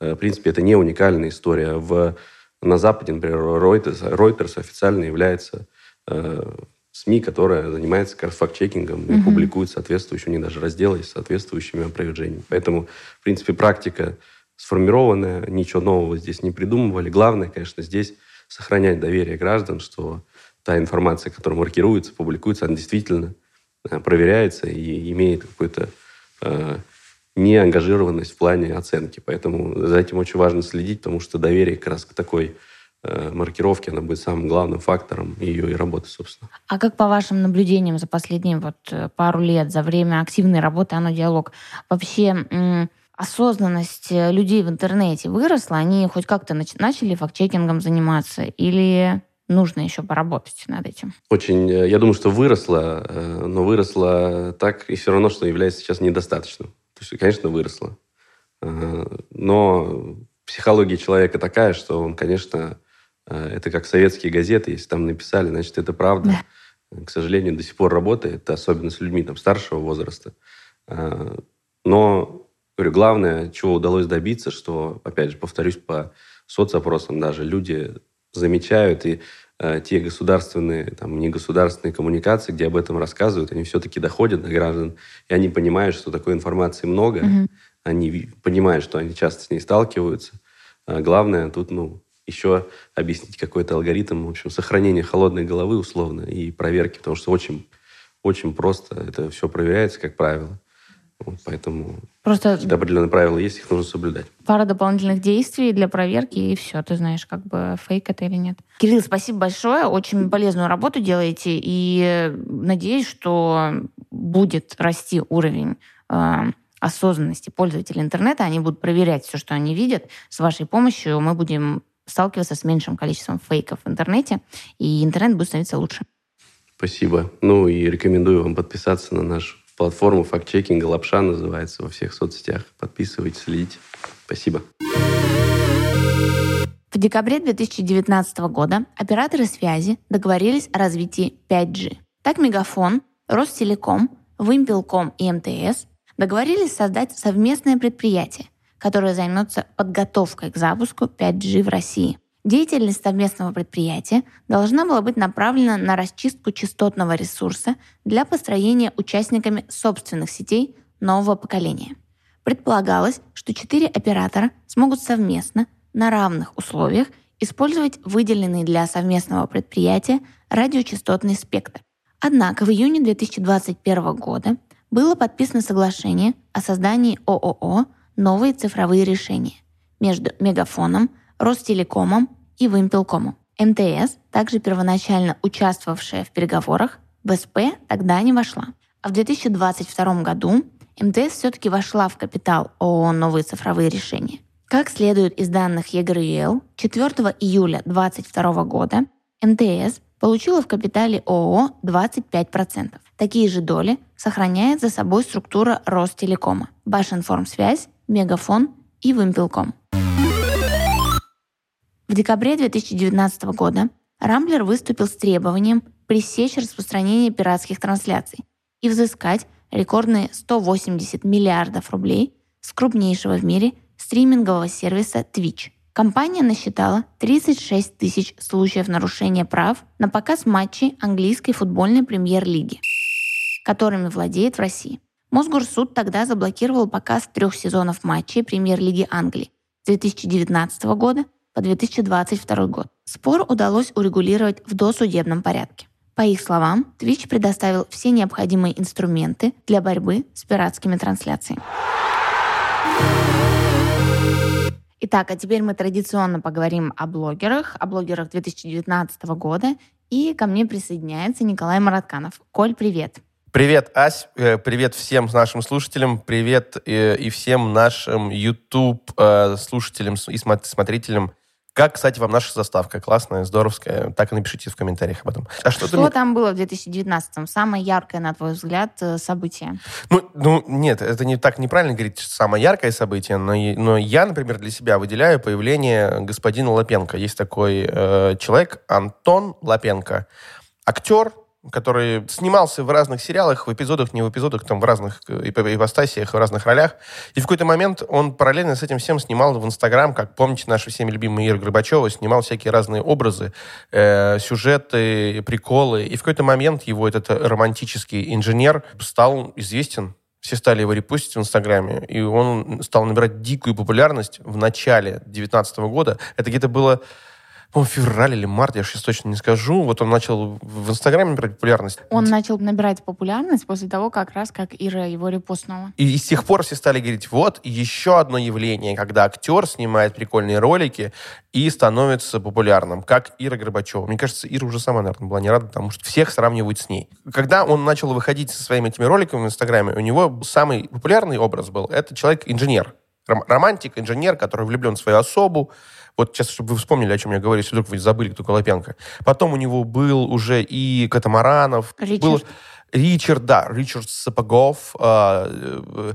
В принципе, это не уникальная история. В На Западе, например, Reuters, Reuters официально является э, СМИ, которая занимается как раз факт-чекингом и публикует соответствующие, у них даже разделы с соответствующими опровержениями. Поэтому, в принципе, практика сформированная, ничего нового здесь не придумывали. Главное, конечно, здесь сохранять доверие граждан, что та информация, которая маркируется, публикуется, она действительно э, проверяется и имеет какую-то э, неангажированность в плане оценки. Поэтому за этим очень важно следить, потому что доверие как раз к такой э, маркировке, она будет самым главным фактором ее и работы, собственно. А как по вашим наблюдениям за последние вот э, пару лет, за время активной работы «Оно диалог», вообще осознанность э, людей в интернете выросла? Они хоть как-то начали факт-чекингом заниматься или нужно еще поработать над этим? Очень, я думаю, что выросла, но выросла так и все равно, что является сейчас недостаточным. То есть, конечно, выросла. Но психология человека такая, что он, конечно, это как советские газеты, если там написали, значит, это правда. Да. К сожалению, до сих пор работает, особенно с людьми там, старшего возраста. Но Говорю, главное, чего удалось добиться, что, опять же, повторюсь, по соцопросам даже люди замечают, и э, те государственные, там, негосударственные коммуникации, где об этом рассказывают, они все-таки доходят до граждан, и они понимают, что такой информации много, mm-hmm. они понимают, что они часто с ней сталкиваются. А главное тут, ну, еще объяснить какой-то алгоритм, в общем, сохранения холодной головы условно и проверки, потому что очень, очень просто это все проверяется, как правило. Вот, поэтому Просто определенные правила есть, их нужно соблюдать. Пара дополнительных действий для проверки, и все, ты знаешь, как бы фейк это или нет. Кирилл, спасибо большое, очень полезную работу делаете, и надеюсь, что будет расти уровень э, осознанности пользователей интернета, они будут проверять все, что они видят. С вашей помощью мы будем сталкиваться с меньшим количеством фейков в интернете, и интернет будет становиться лучше. Спасибо. Ну и рекомендую вам подписаться на наш платформу факт-чекинга «Лапша» называется во всех соцсетях. Подписывайтесь, следите. Спасибо. В декабре 2019 года операторы связи договорились о развитии 5G. Так Мегафон, Ростелеком, Вымпелком и МТС договорились создать совместное предприятие, которое займется подготовкой к запуску 5G в России – Деятельность совместного предприятия должна была быть направлена на расчистку частотного ресурса для построения участниками собственных сетей нового поколения. Предполагалось, что четыре оператора смогут совместно, на равных условиях, использовать выделенный для совместного предприятия радиочастотный спектр. Однако в июне 2021 года было подписано соглашение о создании ООО «Новые цифровые решения» между Мегафоном, Ростелекомом и Вымпелкому. МТС, также первоначально участвовавшая в переговорах, в СП тогда не вошла. А в 2022 году МТС все-таки вошла в капитал ООО «Новые цифровые решения». Как следует из данных ЕГРЮЛ, 4 июля 2022 года МТС получила в капитале ООО 25%. Такие же доли сохраняет за собой структура Ростелекома, Башинформсвязь, Мегафон и Вымпелком. В декабре 2019 года Рамблер выступил с требованием пресечь распространение пиратских трансляций и взыскать рекордные 180 миллиардов рублей с крупнейшего в мире стримингового сервиса Twitch. Компания насчитала 36 тысяч случаев нарушения прав на показ матчей английской футбольной премьер-лиги, которыми владеет в России. Мосгорсуд тогда заблокировал показ трех сезонов матчей премьер-лиги Англии с 2019 года по 2022 год. Спор удалось урегулировать в досудебном порядке. По их словам, Twitch предоставил все необходимые инструменты для борьбы с пиратскими трансляциями. Итак, а теперь мы традиционно поговорим о блогерах, о блогерах 2019 года. И ко мне присоединяется Николай Маратканов. Коль, привет. Привет, Ась, э, привет всем нашим слушателям, привет э, и всем нашим YouTube э, слушателям и смотрителям как, кстати, вам наша заставка? Классная, здоровская. Так и напишите в комментариях об этом. А что, что мне... там было в 2019-м? Самое яркое, на твой взгляд, событие? Ну, ну нет, это не так неправильно говорить, что самое яркое событие, но, но я, например, для себя выделяю появление господина Лапенко. Есть такой э, человек, Антон Лапенко. Актер, который снимался в разных сериалах, в эпизодах, не в эпизодах, там в разных э, ипостасиях, в разных ролях. И в какой-то момент он параллельно с этим всем снимал в Инстаграм, как помните, наша всеми любимая Ира Горбачева, снимал всякие разные образы, э, сюжеты, приколы. И в какой-то момент его этот романтический инженер стал известен все стали его репостить в Инстаграме, и он стал набирать дикую популярность в начале 2019 года. Это где-то было по февраль или март, я сейчас точно не скажу. Вот он начал в Инстаграме набирать популярность. Он начал набирать популярность после того, как раз как Ира его репостнула. И, и с тех пор все стали говорить, вот еще одно явление, когда актер снимает прикольные ролики и становится популярным, как Ира Горбачева. Мне кажется, Ира уже сама, наверное, была не рада, потому что всех сравнивают с ней. Когда он начал выходить со своими этими роликами в Инстаграме, у него самый популярный образ был, это человек-инженер. Романтик, инженер, который влюблен в свою особу, вот сейчас, чтобы вы вспомнили, о чем я говорю, если вдруг вы забыли, кто Колопенко. Потом у него был уже и Катамаранов. Ричард. Был Ричард, да, Ричард Сапогов. Э,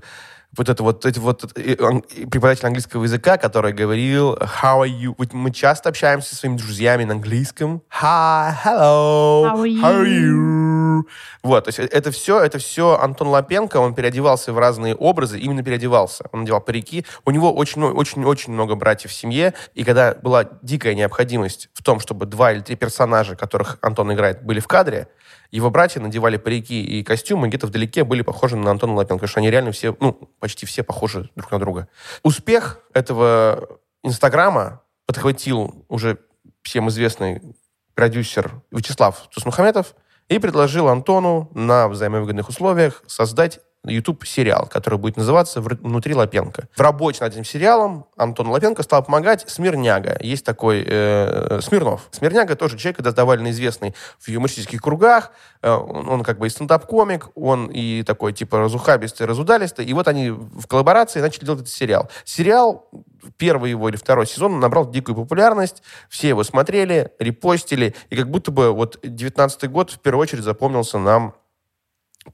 вот это вот, эти вот преподаватель английского языка, который говорил «How are you?» Вот мы часто общаемся со своими друзьями на английском. «Hi, hello, how are you?» How are you? Вот, то есть это все, это все Антон Лапенко, он переодевался в разные образы, именно переодевался. Он надевал парики. У него очень-очень-очень много братьев в семье, и когда была дикая необходимость в том, чтобы два или три персонажа, которых Антон играет, были в кадре, его братья надевали парики и костюмы, где-то вдалеке были похожи на Антона Лапенко, потому что они реально все, ну, почти все похожи друг на друга. Успех этого Инстаграма подхватил уже всем известный продюсер Вячеслав Тусмухаметов и предложил Антону на взаимовыгодных условиях создать YouTube-сериал, который будет называться «Внутри Лапенко». В работе над этим сериалом Антон Лапенко стал помогать Смирняга. Есть такой э, Смирнов. Смирняга тоже человек, довольно известный в юмористических кругах. Э, он, он как бы и стендап-комик, он и такой типа разухабистый, разудалистый. И вот они в коллаборации начали делать этот сериал. Сериал первый его или второй сезон набрал дикую популярность, все его смотрели, репостили, и как будто бы вот 19 год в первую очередь запомнился нам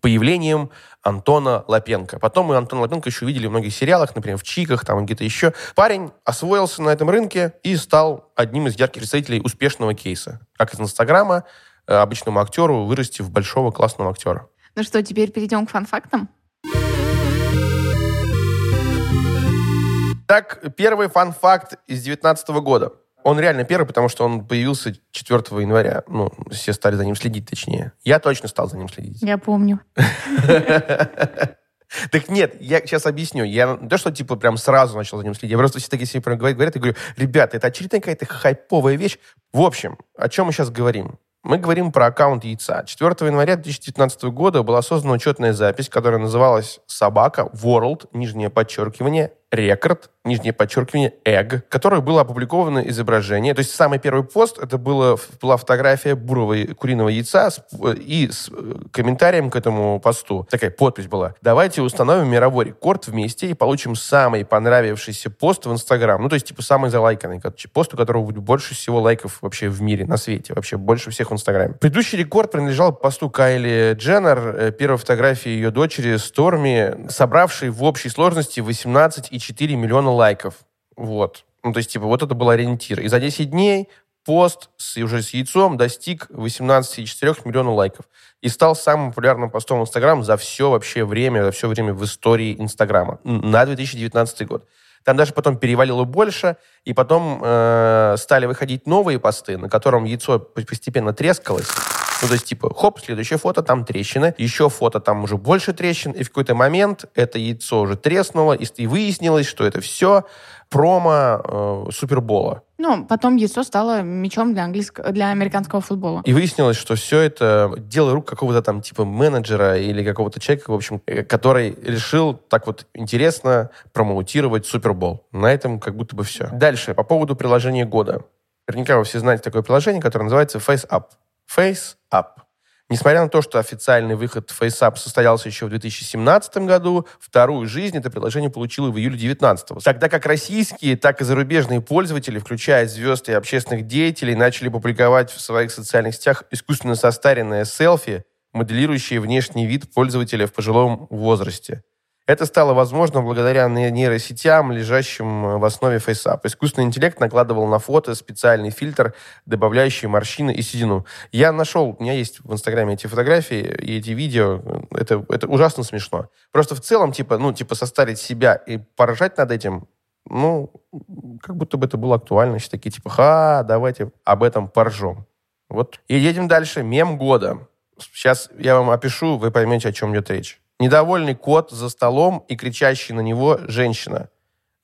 появлением Антона Лапенко. Потом мы Антона Лапенко еще видели в многих сериалах, например, в Чиках, там где-то еще. Парень освоился на этом рынке и стал одним из ярких представителей успешного кейса. Как из Инстаграма э, обычному актеру вырасти в большого классного актера. Ну что, теперь перейдем к фан-фактам? Так, первый фан-факт из 2019 года. Он реально первый, потому что он появился 4 января. Ну, все стали за ним следить, точнее. Я точно стал за ним следить. Я помню. Так нет, я сейчас объясню. Я то, что типа прям сразу начал за ним следить. Я просто все такие себе говорят, говорят, и говорю, ребята, это очередная какая-то хайповая вещь. В общем, о чем мы сейчас говорим? Мы говорим про аккаунт яйца. 4 января 2019 года была создана учетная запись, которая называлась «Собака World», нижнее подчеркивание, рекорд, нижнее подчеркивание, egg, которое было опубликовано изображение. То есть самый первый пост, это было, была фотография бурового куриного яйца с, и с э, комментарием к этому посту. Такая подпись была. Давайте установим мировой рекорд вместе и получим самый понравившийся пост в Инстаграм. Ну, то есть, типа, самый залайканный пост, у которого будет больше всего лайков вообще в мире, на свете. Вообще больше всех в Инстаграме. Предыдущий рекорд принадлежал посту Кайли Дженнер, э, первой фотографии ее дочери Сторми, собравшей в общей сложности 18 2,4 миллиона лайков. Вот. Ну, то есть, типа, вот это был ориентир. И за 10 дней пост с, уже с яйцом достиг 18,4 миллиона лайков. И стал самым популярным постом в Инстаграм за все вообще время, за все время в истории Инстаграма на 2019 год. Там даже потом перевалило больше, и потом э, стали выходить новые посты, на котором яйцо постепенно трескалось. Ну, то есть, типа, хоп, следующее фото, там трещины, еще фото, там уже больше трещин, и в какой-то момент это яйцо уже треснуло, и, и выяснилось, что это все промо э, Супербола. Ну, потом яйцо стало мячом для, английского, для американского футбола. И выяснилось, что все это дело рук какого-то там типа менеджера или какого-то человека, в общем, э, который решил так вот интересно промоутировать Супербол. На этом как будто бы все. Дальше, по поводу приложения года. Наверняка вы все знаете такое приложение, которое называется FaceApp. FaceApp. Несмотря на то, что официальный выход FaceApp состоялся еще в 2017 году, вторую жизнь это приложение получило в июле 2019. Тогда как российские, так и зарубежные пользователи, включая звезд и общественных деятелей, начали публиковать в своих социальных сетях искусственно состаренные селфи, моделирующие внешний вид пользователя в пожилом возрасте. Это стало возможно благодаря нейросетям, лежащим в основе FaceApp. Искусственный интеллект накладывал на фото специальный фильтр, добавляющий морщины и седину. Я нашел, у меня есть в Инстаграме эти фотографии и эти видео. Это, это ужасно смешно. Просто в целом, типа, ну, типа, состарить себя и поражать над этим, ну, как будто бы это было актуально. Все такие, типа, ха, давайте об этом поржем. Вот. И едем дальше. Мем года. Сейчас я вам опишу, вы поймете, о чем идет речь. Недовольный кот за столом и кричащий на него женщина.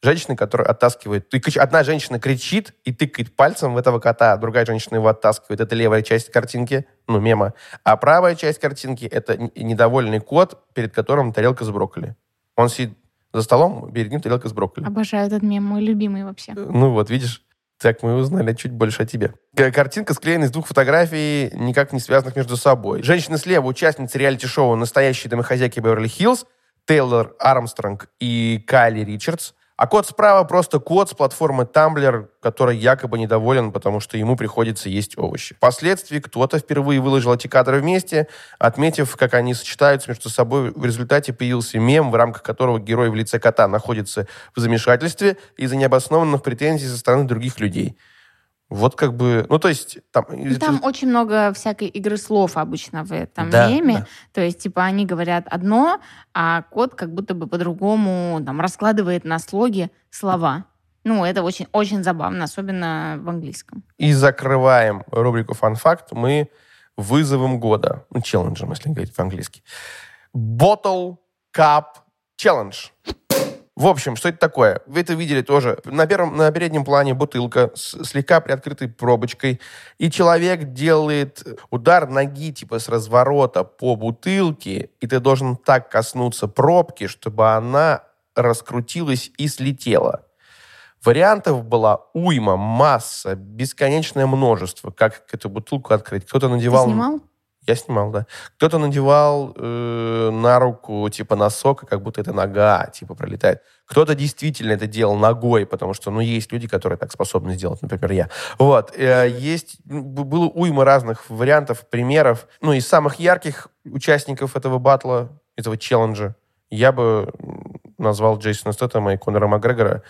Женщина, которая оттаскивает... Одна женщина кричит и тыкает пальцем в этого кота, а другая женщина его оттаскивает. Это левая часть картинки, ну, мема. А правая часть картинки — это недовольный кот, перед которым тарелка с брокколи. Он сидит за столом, перед ним тарелка с брокколи. Обожаю этот мем, мой любимый вообще. Ну вот, видишь? Так мы узнали чуть больше о тебе. Картинка склеена из двух фотографий, никак не связанных между собой. Женщина слева, участница реалити-шоу «Настоящие домохозяйки Беверли-Хиллз», Тейлор Армстронг и Кайли Ричардс – а код справа просто код с платформы Tumblr, который якобы недоволен, потому что ему приходится есть овощи. Впоследствии кто-то впервые выложил эти кадры вместе, отметив, как они сочетаются между собой. В результате появился мем, в рамках которого герой в лице кота находится в замешательстве из-за необоснованных претензий со стороны других людей. Вот как бы, ну то есть там... Ну, там это... очень много всякой игры слов обычно в этом да, меме. Да. То есть типа они говорят одно, а код как будто бы по-другому там раскладывает на слоги слова. Ну, это очень, очень забавно, особенно в английском. И закрываем рубрику «Фан-факт» мы вызовом года. Ну, челленджем, если говорить по-английски. Bottle Cup Challenge. В общем, что это такое? Вы это видели тоже. На, первом, на переднем плане бутылка с слегка приоткрытой пробочкой, и человек делает удар ноги типа с разворота по бутылке, и ты должен так коснуться пробки, чтобы она раскрутилась и слетела. Вариантов была уйма, масса, бесконечное множество, как эту бутылку открыть. Кто-то надевал... Ты снимал? Я снимал, да. Кто-то надевал э, на руку, типа, носок, как будто это нога, типа, пролетает. Кто-то действительно это делал ногой, потому что, ну, есть люди, которые так способны сделать, например, я. Вот. Э, есть, было уйма разных вариантов, примеров. Ну, из самых ярких участников этого батла, этого челленджа, я бы назвал Джейсона Стэттема и Конора Макгрегора.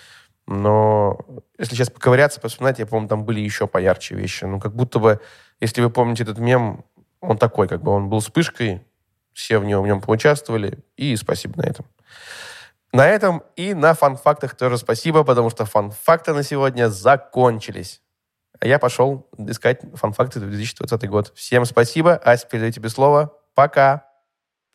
Но если сейчас поковыряться, посмотреть, я помню, там были еще поярче вещи. Ну, как будто бы, если вы помните этот мем, он такой, как бы он был вспышкой, все в нем, в нем поучаствовали, и спасибо на этом. На этом и на фан-фактах тоже спасибо, потому что фан-факты на сегодня закончились. А я пошел искать фан-факты 2020 год. Всем спасибо. Ася, передаю тебе слово. Пока.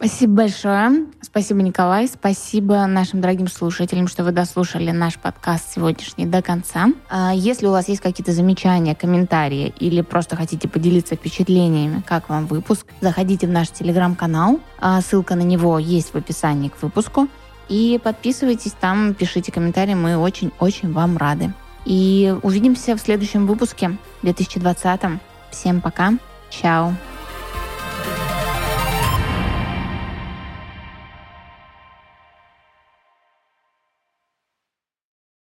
Спасибо большое. Спасибо, Николай. Спасибо нашим дорогим слушателям, что вы дослушали наш подкаст сегодняшний до конца. А если у вас есть какие-то замечания, комментарии или просто хотите поделиться впечатлениями, как вам выпуск, заходите в наш телеграм-канал. А ссылка на него есть в описании к выпуску. И подписывайтесь там, пишите комментарии, мы очень-очень вам рады. И увидимся в следующем выпуске 2020. Всем пока. Чао.